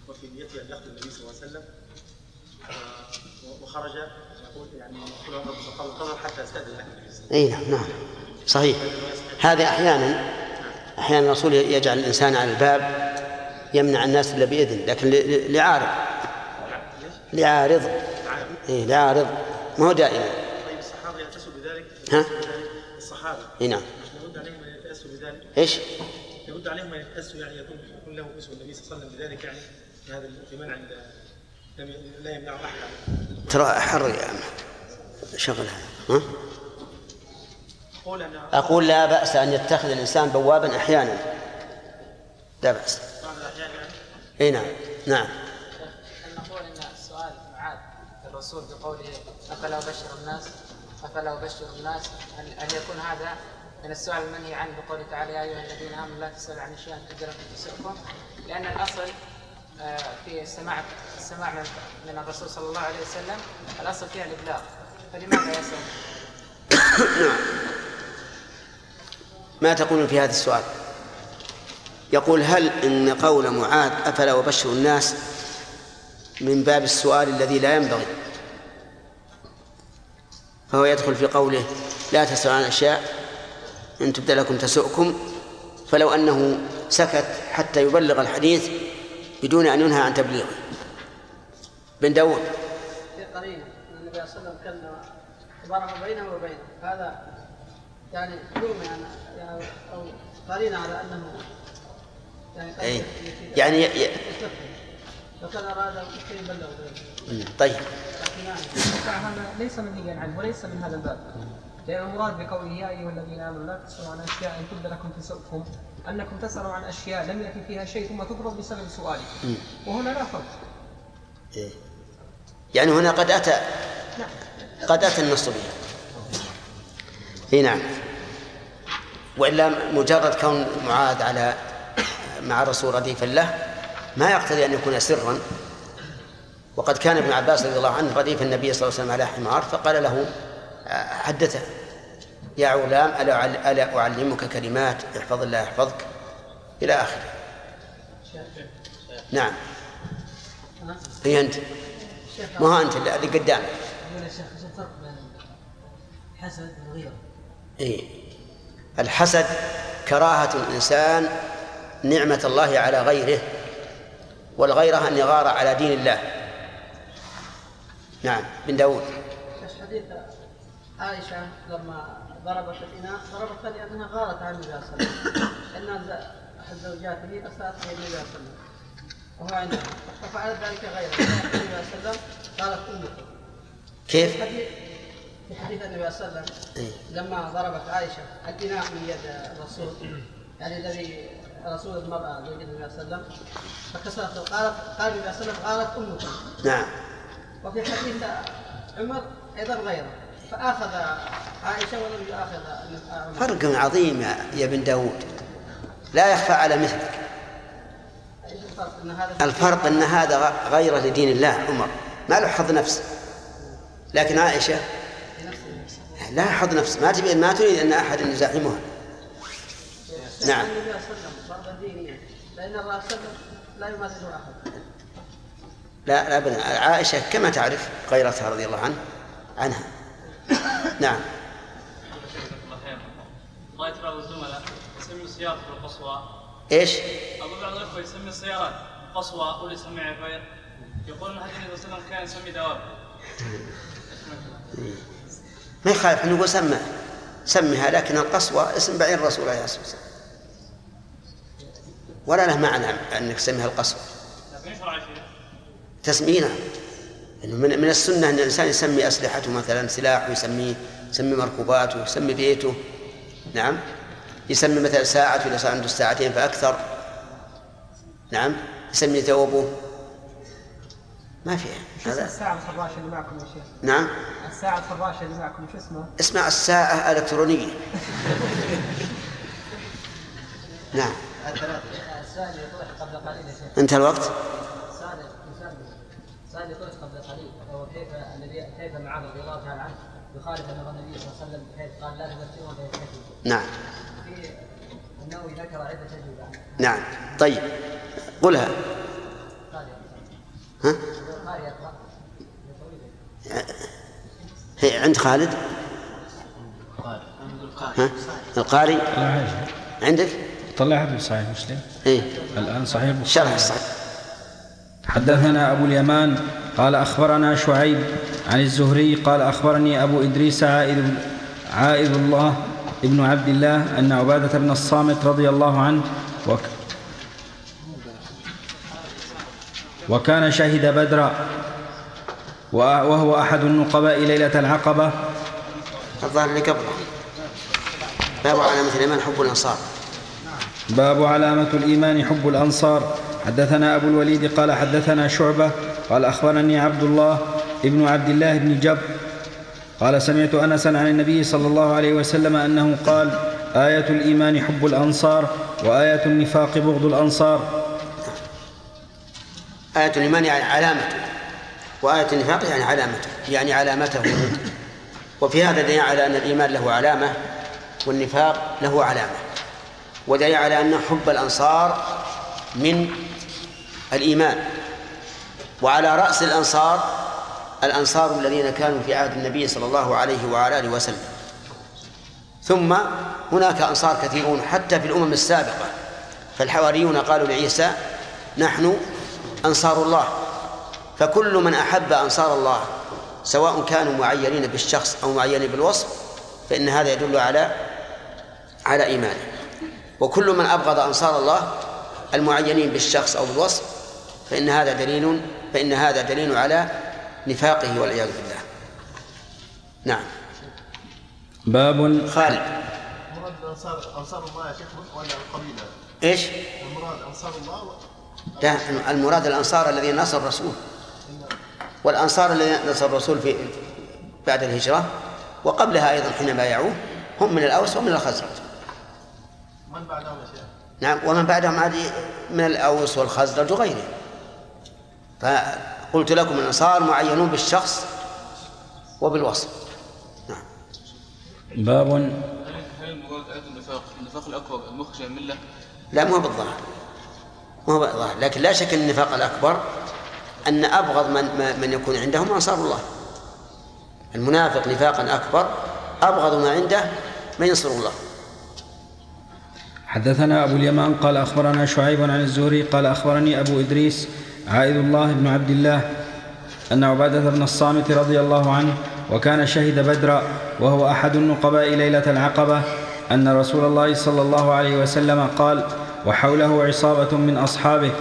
وفي نيته ان يقتل النبي صلى الله عليه وسلم وخرج يقول يعني القدر حتى استاذن
إي نعم نعم. صحيح. هذا أحيانا أحيانا الرسول يجعل الإنسان على الباب. يمنع الناس إلا بإذن لكن لعارض. لعارض. اي لعارض. ما هو دائما.
طيب الصحابة يأتسوا بذلك؟
ها؟
الصحابة.
اي نعم.
لابد عليهم أن يتأسوا بذلك.
إيش؟
لابد عليهم أن يتأسوا يعني يكون يكون له اسم النبي صلى الله عليه وسلم بذلك يعني هذا في منع ال- لم ي- لا يمنعه أحد. عنه.
ترى حر يا أحمد شغلها ها؟ أقول لا بأس أن يتخذ الإنسان بوابا أحيانا. لا بأس. اي نعم. نعم.
هل نقول إن السؤال معاد الرسول بقوله أفلا أبشر الناس؟ أفلا أبشر الناس؟ هل, يكون هذا من السؤال المنهي عنه بقوله تعالى يا أيها الذين آمنوا لا تسألوا عن اشياء لكم تسؤكم لأن الأصل آه، في السماع السماع من, من الرسول صلى الله عليه وسلم الأصل فيها الإبلاغ. فلماذا يسال؟
ما تقولون في هذا السؤال؟ يقول هل إن قول معاذ أفلا أبشر الناس من باب السؤال الذي لا ينبغي؟ فهو يدخل في قوله لا تسألوا عن أشياء إن تبدأ لكم تسؤكم. فلو أنه سكت حتى يبلغ الحديث بدون أن ينهى عن تبليغه. بن داود.
في قرينة إن النبي صلى الله عليه وسلم كان بينه وبينه. هذا يعني يعني أو قرينة على قد
أي. يعني ي- ي-
يبلغ ذلك.
طيب.
هذا ليس منهيا عنه وليس من هذا الباب. لأن المراد بقوله يا أيها الذين آمنوا لا تسألوا عن أشياء إن تبد لكم تسؤكم أنكم تسألوا عن أشياء لم يأتي فيها شيء ثم تضرب بسبب سؤالكم. وهنا لا فرق.
إيه. يعني هنا قد أتى قد أتى النص به اي نعم. وإلا مجرد كون معاذ على مع الرسول رديفا له ما يقتضي أن يكون سرا. وقد كان ابن عباس رضي الله عنه رديف النبي صلى الله عليه وسلم على حمار فقال له آه، حدثه. يا غلام ألا أعل- ألا أعلمك كلمات احفظ الله يحفظك؟ إلى آخره. نعم؟ هي أنت. ما هو أنت اللي قدامك؟
الحسد والغيرة؟
إيه. الحسد كراهة الإنسان نعمة الله على غيره والغيرة أن يغار على دين الله. نعم بن داود.
حديث عائشة لما ضربت الإناء ضربتها لأنها غارت عن النبي صلى الله عليه وسلم. لأن أحد زوجاته أساءت إلى النبي صلى الله عليه وسلم. وهو عندها. ففعلت ذلك غيره النبي صلى الله عليه وسلم قالت أمك.
كيف؟
في حديث في حديث النبي صلى الله عليه وسلم
إيه.
لما ضربت عائشة الإناء من يد الرسول يعني الذي رسول المرأة زوج النبي صلى الله عليه وسلم فكسرت قالت قال النبي صلى الله عليه وسلم قالت أمك
نعم.
وفي حديث عمر أيضا غيره. فأخذ عائشة ولم عمر.
فرق عظيم يا يا بن داود. لا يخفى على مثلك.
الفرق؟ إن هذا
الفرق أن هذا غ- غير لدين الله عمر. ما له حظ نفس. لكن عائشة؟ لا حظ نفس. ما تبي ما تريد أن أحد يزاحمها نعم.
صلى الله الله لا أحد.
لا لا أبدا. عائشة كما تعرف غيرتها رضي الله عنه عنها. نعم.
رأيت بعض الزملاء. يسمي السيارة بالقصوى
إيش؟
أقول بعض الأخوة يسمي السيارات قصوى واللي يسمي عفير يقول النبي صلى الله عليه وسلم كان يسمي دواب.
ما يخالف نقول سمى سمها لكن القصوى اسم بعير الرسول عليه الصلاة والسلام. ولا له معنى أنك تسميها
فيه؟
تسمينا. إنه من من السنة أن الإنسان يسمي أسلحته مثلا سلاح ويسميه يسمي مركوباته يسمي بيته. نعم. يسمي مثلا ساعته إذا صار عنده ساعتين فأكثر. نعم. يسمي ثوبه. ما في.
شو اسم
هذا
الساعة الفراشة اللي معكم يا شيخ؟
نعم.
الساعة الفراشة اللي معكم شو اسمها؟
اسمع الساعة الكترونيه نعم. انتهى الوقت.
يطرح قبل قليل كيف النبي كيف رضي الله تعالى عنه يخالف أمر النبي صلى الله عليه وسلم قال لا
نعم.
في ذكر اجوبه
نعم. طيب. قلها ها؟ هي عند خالد؟ ها؟ القاري؟ عندك؟
طلعت في صحيح مسلم؟
إيه.
الآن صحيح
شرح الصحيح
حدثنا أبو اليمان قال أخبرنا شعيب عن الزهري قال أخبرني أبو إدريس عائد عائد الله ابن عبد الله أن عبادة بن الصامت رضي الله عنه وك وكان شهد بدرا وهو أحد النقباء ليلة العقبة.
الظاهر اللي قبله باب علامة الإيمان حب الأنصار.
باب علامة الإيمان حب الأنصار. حدثنا أبو الوليد قال حدثنا شعبة قال أخبرني عبد الله ابن عبد الله بن جب قال سمعت أنسا عن النبي صلى الله عليه وسلم أنه قال آية الإيمان حب الأنصار وآية النفاق بغض الأنصار.
آية الإيمان يعني علامته وآية النفاق يعني علامته يعني علامته. وفي هذا دليل على أن الإيمان له علامة والنفاق له علامة. ودليل على أن حب الأنصار من الإيمان. وعلى رأس الأنصار الأنصار الذين كانوا في عهد النبي صلى الله عليه وعلى آله وسلم. ثم هناك أنصار كثيرون حتى في الأمم السابقة. فالحواريون قالوا لعيسى نحن أنصار الله. فكل من أحب أنصار الله سواء كانوا معينين بالشخص أو معينين بالوصف فإن هذا يدل على على إيمانه. وكل من أبغض أنصار الله المعينين بالشخص أو بالوصف فإن هذا دليل فإن هذا دليل على نفاقه والعياذ بالله نعم
باب
خالد
المراد انصار أنصار الله يا شيخ ولا القبيلة؟
إيش؟
المراد أنصار الله.
لا المراد الأنصار الذين نصر الرسول والأنصار الذين نصر الرسول في بعد الهجرة وقبلها أيضا حين بايعوه هم من الأوس ومن الخزرج
من بعدهم شيخ؟
نعم ومن بعدهم عاد من الأوس والخزرج وغيرهم. فقلت لكم الأنصار معينون بالشخص وبالوصف.
باب
هل المراد النفاق النفاق الأكبر المخرج من الملة؟
لا مو بالظاهر. ما هو ظاهر لكن لا شك أن النفاق الأكبر أن أبغض من من يكون عندهم أنصار الله. المنافق نفاقا أكبر أبغض ما عنده من ينصر الله.
حدثنا أبو اليمان قال أخبرنا شعيب عن الزهري قال أخبرني أبو إدريس عائد الله بن عبد الله أن عبادة بن الصامت رضي الله عنه وكان شهد بدرا وهو أحد النقباء ليلة العقبة أن رسول الله صلى الله عليه وسلم قال وحوله عصابة من أصحابه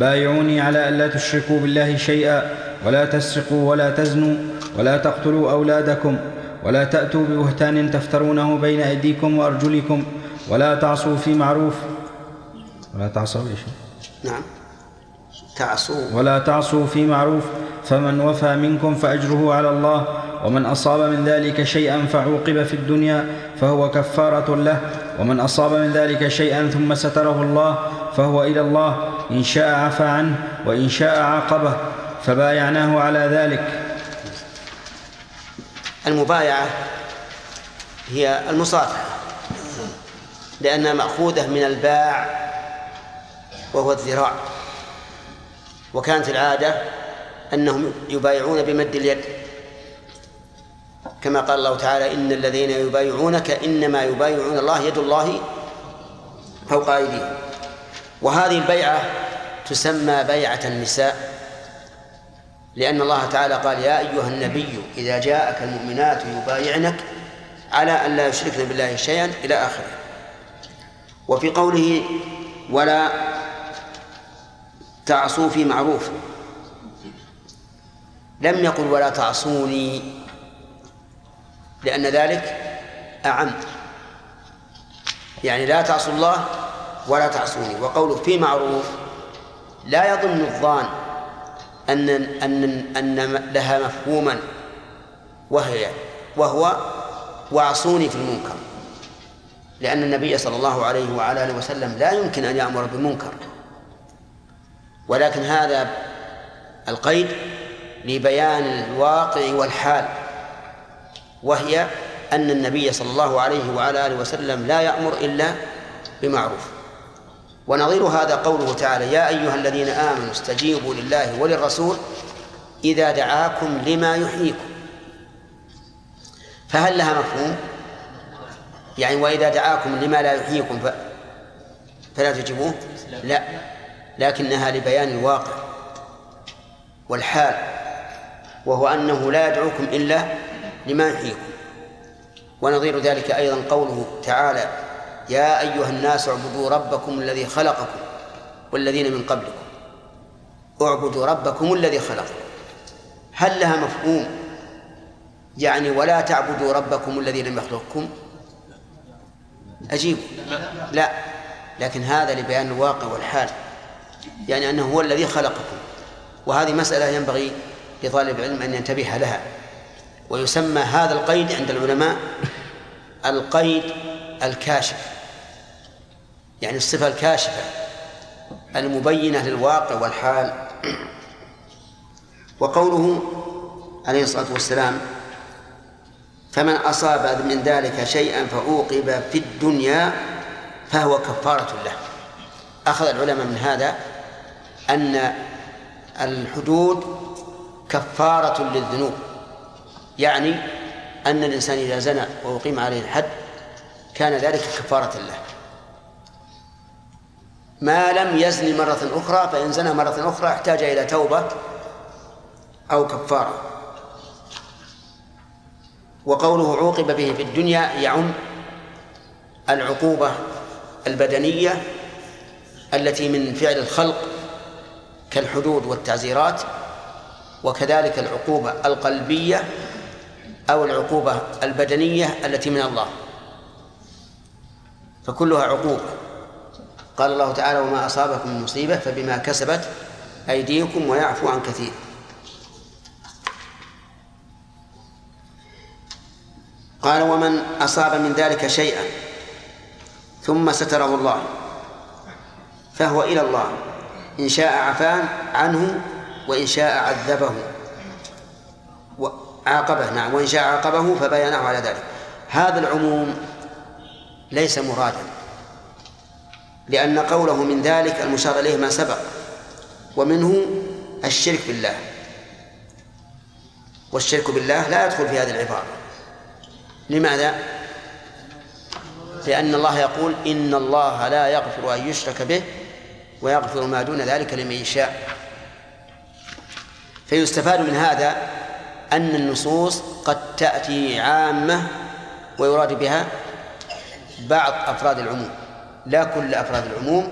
بايعوني على ألا تشركوا بالله شيئا ولا تسرقوا ولا تزنوا ولا تقتلوا أولادكم ولا تأتوا ببهتان تفترونه بين أيديكم وأرجلكم ولا تعصوا في معروف. ولا تعصوا إيش
نعم. تعصوا.
ولا تعصوا في معروف. فمن وفى منكم فأجره على الله. ومن أصاب من ذلك شيئا فعوقب في الدنيا فهو كفارة له. ومن أصاب من ذلك شيئا ثم ستره الله فهو إلى الله. إن شاء عفى عنه وإن شاء عاقبه. فبايعناه على ذلك.
المبايعة هي المصافحة. لأنها مأخوذة من الباع وهو الذراع. وكانت العادة أنهم يبايعون بمد اليد. كما قال الله تعالى إن الذين يبايعونك إنما يبايعون الله يد الله فوق أيديهم. وهذه البيعة تسمى بيعة النساء لأن الله تعالى قال يا أيها النبي إذا جاءك المؤمنات يبايعنك على أن لا يشركن بالله شيئا إلى آخره. وفي قوله ولا تعصوا في معروف. لم يقل ولا تعصوني لأن ذلك أعم. يعني لا تعصوا الله ولا تعصوني. وقوله في معروف لا يظن الظان أن أن أن لها مفهوما وهي وهو واعصوني في المنكر. لأن النبي صلى الله عليه وعلى آله وسلم لا يمكن أن يأمر بالمنكر ولكن هذا القيد لبيان الواقع والحال وهي أن النبي صلى الله عليه وعلى آله وسلم لا يأمر إلا بمعروف. ونظير هذا قوله تعالى يا أيها الذين آمنوا استجيبوا لله وللرسول إذا دعاكم لما يحييكم. فهل لها مفهوم؟ يعني وإذا دعاكم لما لا يحييكم ف... فلا تجيبوه؟ لا. لكنها لبيان الواقع والحال وهو أنه لا يدعوكم إلا لما يحييكم. ونظير ذلك أيضا قوله تعالى يا أيها الناس اعبدوا ربكم الذي خلقكم والذين من قبلكم. اعبدوا ربكم الذي خلقكم. هل لها مفهوم؟ يعني ولا تعبدوا ربكم الذي لم يخلقكم؟ أجيب. لا. لكن هذا لبيان الواقع والحال. يعني أنه هو الذي خلقكم. وهذه مسألة ينبغي لطالب العلم أن ينتبه لها. ويسمى هذا القيد عند العلماء القيد الكاشف. يعني الصفة الكاشفة المبينة للواقع والحال. وقوله عليه الصلاة والسلام فمن أصاب من ذلك شيئا فعوقب في الدنيا فهو كفارة له. أخذ العلماء من هذا أن الحدود كفارة للذنوب. يعني أن الإنسان إذا زنى وأقيم عليه الحد كان ذلك كفارة له. ما لم يزن مرة أخرى فإن زنى مرة أخرى احتاج إلى توبة أو كفارة. وقوله عوقب به في الدنيا يعم العقوبة البدنية التي من فعل الخلق كالحدود والتعزيرات وكذلك العقوبة القلبية أو العقوبة البدنية التي من الله. فكلها عقوبة قال الله تعالى وما أصابكم من مصيبة فبما كسبت أيديكم ويعفو عن كثير. قال ومن أصاب من ذلك شيئا ثم ستره الله فهو إلى الله إن شاء عفاه عنه وإن شاء عذبه عاقبه نعم وإن شاء عاقبه فبينه على ذلك. هذا العموم ليس مرادا لأن قوله من ذلك المشار إليه ما سبق ومنه الشرك بالله. والشرك بالله لا يدخل في هذه العبارة. لماذا؟ لأن الله يقول إن الله لا يغفر أن يشرك به ويغفر ما دون ذلك لمن يشاء. فيستفاد من هذا أن النصوص قد تأتي عامة ويراد بها بعض أفراد العموم. لا كل أفراد العموم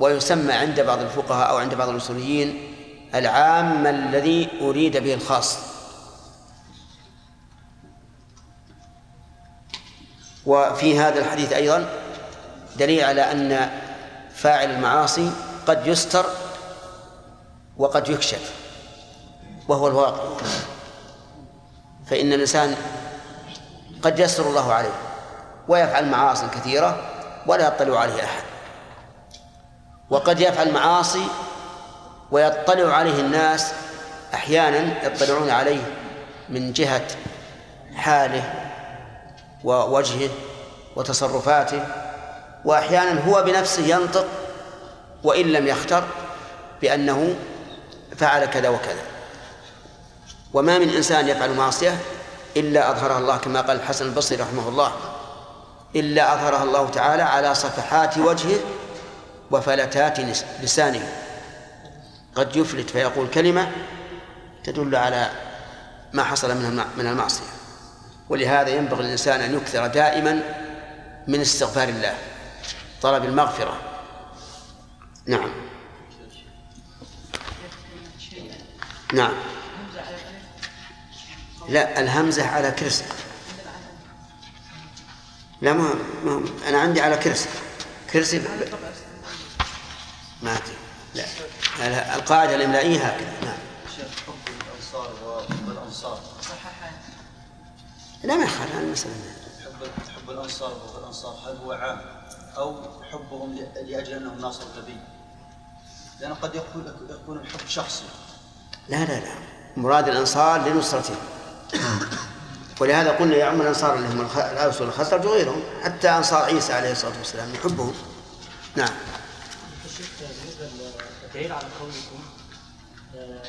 ويسمى عند بعض الفقهاء أو عند بعض الأصوليين العام الذي أريد به الخاص. وفي هذا الحديث أيضا دليل على أن فاعل المعاصي قد يستر وقد يكشف وهو الواقع. فإن الإنسان قد يسر الله عليه ويفعل معاصي كثيرة ولا يطلع عليه أحد. وقد يفعل معاصي ويطلع عليه الناس أحيانا يطلعون عليه من جهة حاله ووجهه وتصرفاته وأحيانا هو بنفسه ينطق وإن لم يختر بأنه فعل كذا وكذا. وما من إنسان يفعل معصية إلا أظهرها الله كما قال الحسن البصري رحمه الله إلا أظهرها الله تعالى على صفحات وجهه وفلتات لسانه. قد يفلت فيقول كلمة تدل على ما حصل من المعصية. ولهذا ينبغي للإنسان أن يكثر دائما من استغفار الله طلب المغفرة. نعم. نعم. لا الهمزة على كرسي. لا ما, ما أنا عندي على كرسي. كرسي ما لا. القاعدة الإملائية هكذا. نعم.
الأنصار
لا ما يخالف هذه المسألة.
حب حب الأنصار والأنصار هل هو عام أو حبهم لأجل أنهم ناصر النبي لأن قد يكون يكون الحب شخصي.
لا لا لا. مراد الأنصار لنصرته ولهذا قلنا يعم الأنصار اللي هم الأوس والخزرج وغيرهم حتى أنصار عيسى عليه الصلاة والسلام يحبهم. نعم.
الشيخ بالنسبة للدليل على قولكم آه،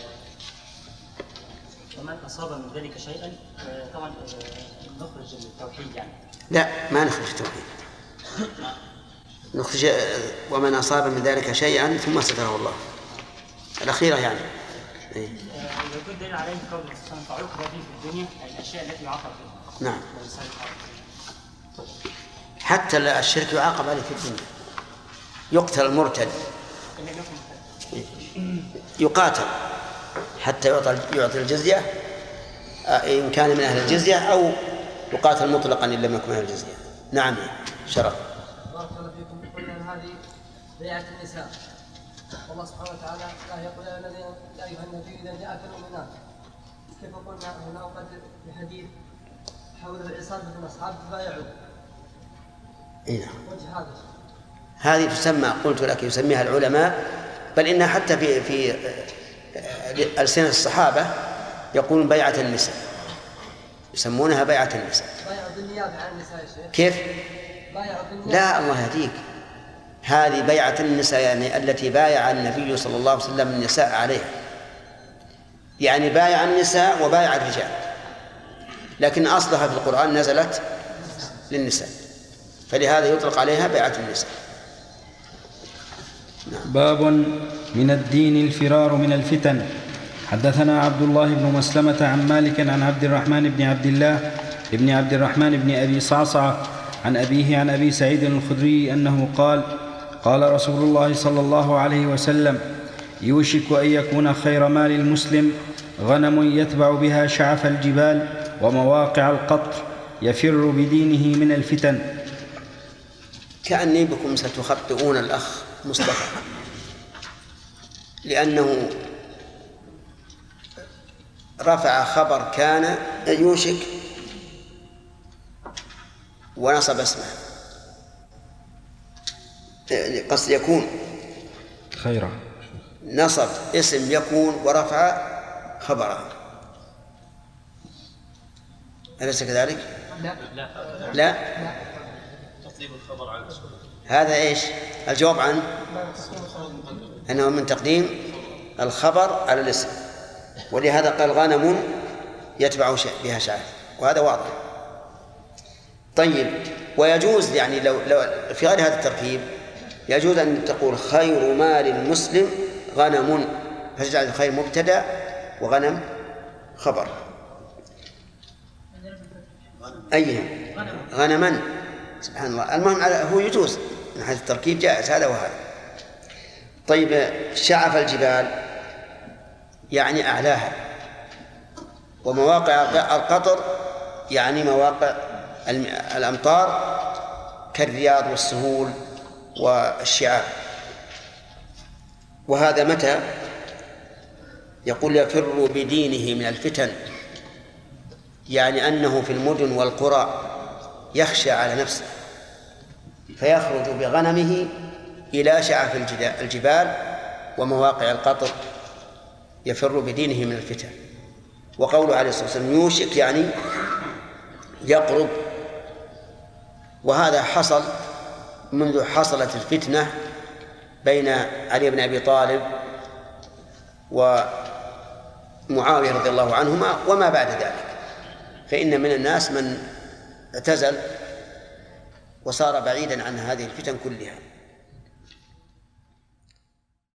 ومن أصاب من ذلك شيئا؟ طبعا آه، نخرج التوحيد يعني.
لا ما نخرج التوحيد. نخرج ومن أصاب من ذلك شيئا ثم ستره الله. الأخيرة يعني. إيه؟
اذا كنت دليل عليه قول الرسول فعوقب به في الدنيا الأشياء التي يعاقب فيها
نعم. حتى الشرك يعاقب عليه في الدنيا. يقتل المرتد. يقاتل. حتى يعطى يعطي الجزية. آه، إن كان من أهل الجزية أو يقاتل مطلقا إن لم يكن من أهل الجزية. نعم شرف.
بارك الله فيكم. قلنا هذه بيعة النساء. والله سبحانه وتعالى لا يقول يا الذين يا أيها النبي إذا جاءك المؤمنات. كيف قلنا هنا وقد في حديث حول العصابة من اصحاب تبايعوا
إيه. نعم.
وجه هذا.
هذه تسمى قلت لك يسميها العلماء بل إنها حتى في في آه، ألسنة الصحابة يقولون بيعة النساء. يسمونها بيعة النساء.
بايعوا بالنيابه عن النساء يا شيخ.
كيف؟ لا الله يهديك. هذه بيعة النساء يعني التي بايع النبي صلى الله عليه وسلم النساء عليها. يعني بايع النساء وبايع الرجال. لكن أصلها في القرآن نزلت للنساء. فلهذا يطلق عليها بيعة النساء.
باب من الدين الفرار من الفتن. حدثنا عبد الله بن مسلمة عن مالك عن عبد الرحمن بن عبد الله بن عبد الرحمن بن أبي صعصعة عن أبيه عن أبي سعيد الخدري أنه قال قال رسول الله صلى الله عليه وسلم يوشك أن يكون خير مال المسلم غنم يتبع بها شعف الجبال ومواقع القطر يفر بدينه من الفتن.
كأني بكم ستخطئون الأخ مصطفى لأنه رفع خبر كان يوشك ونصب اسمه. قصد يكون.
خيرا.
نصب اسم يكون ورفع خبره. أليس كذلك؟
لا.
لا.
تقديم الخبر على الاسم
هذا إيش؟ الجواب عنه أنه من تقديم الخبر على الاسم. ولهذا قال غنم يتبع بها شعر وهذا واضح. طيب ويجوز يعني لو لو في غير هذا التركيب يجوز أن تقول خير مال المسلم غنم. فتجعل الخير مبتدا وغنم خبر. أي غنما. سبحان الله. المهم هو يجوز. من حيث التركيب جائز. هذا وهذا. طيب شعف الجبال. يعني أعلاها. ومواقع القطر يعني مواقع الأمطار كالرياض والسهول والشعاب. وهذا متى؟ يقول يفر بدينه من الفتن يعني أنه في المدن والقرى يخشى على نفسه فيخرج بغنمه إلى شعف الجبال ومواقع القطر يفر بدينه من الفتن. وقوله عليه الصلاة والسلام يوشك يعني يقرب. وهذا حصل منذ حصلت الفتنة بين علي بن أبي طالب ومعاوية رضي الله عنهما وما بعد ذلك. فإن من الناس من اعتزل وصار بعيدا عن هذه الفتن كلها.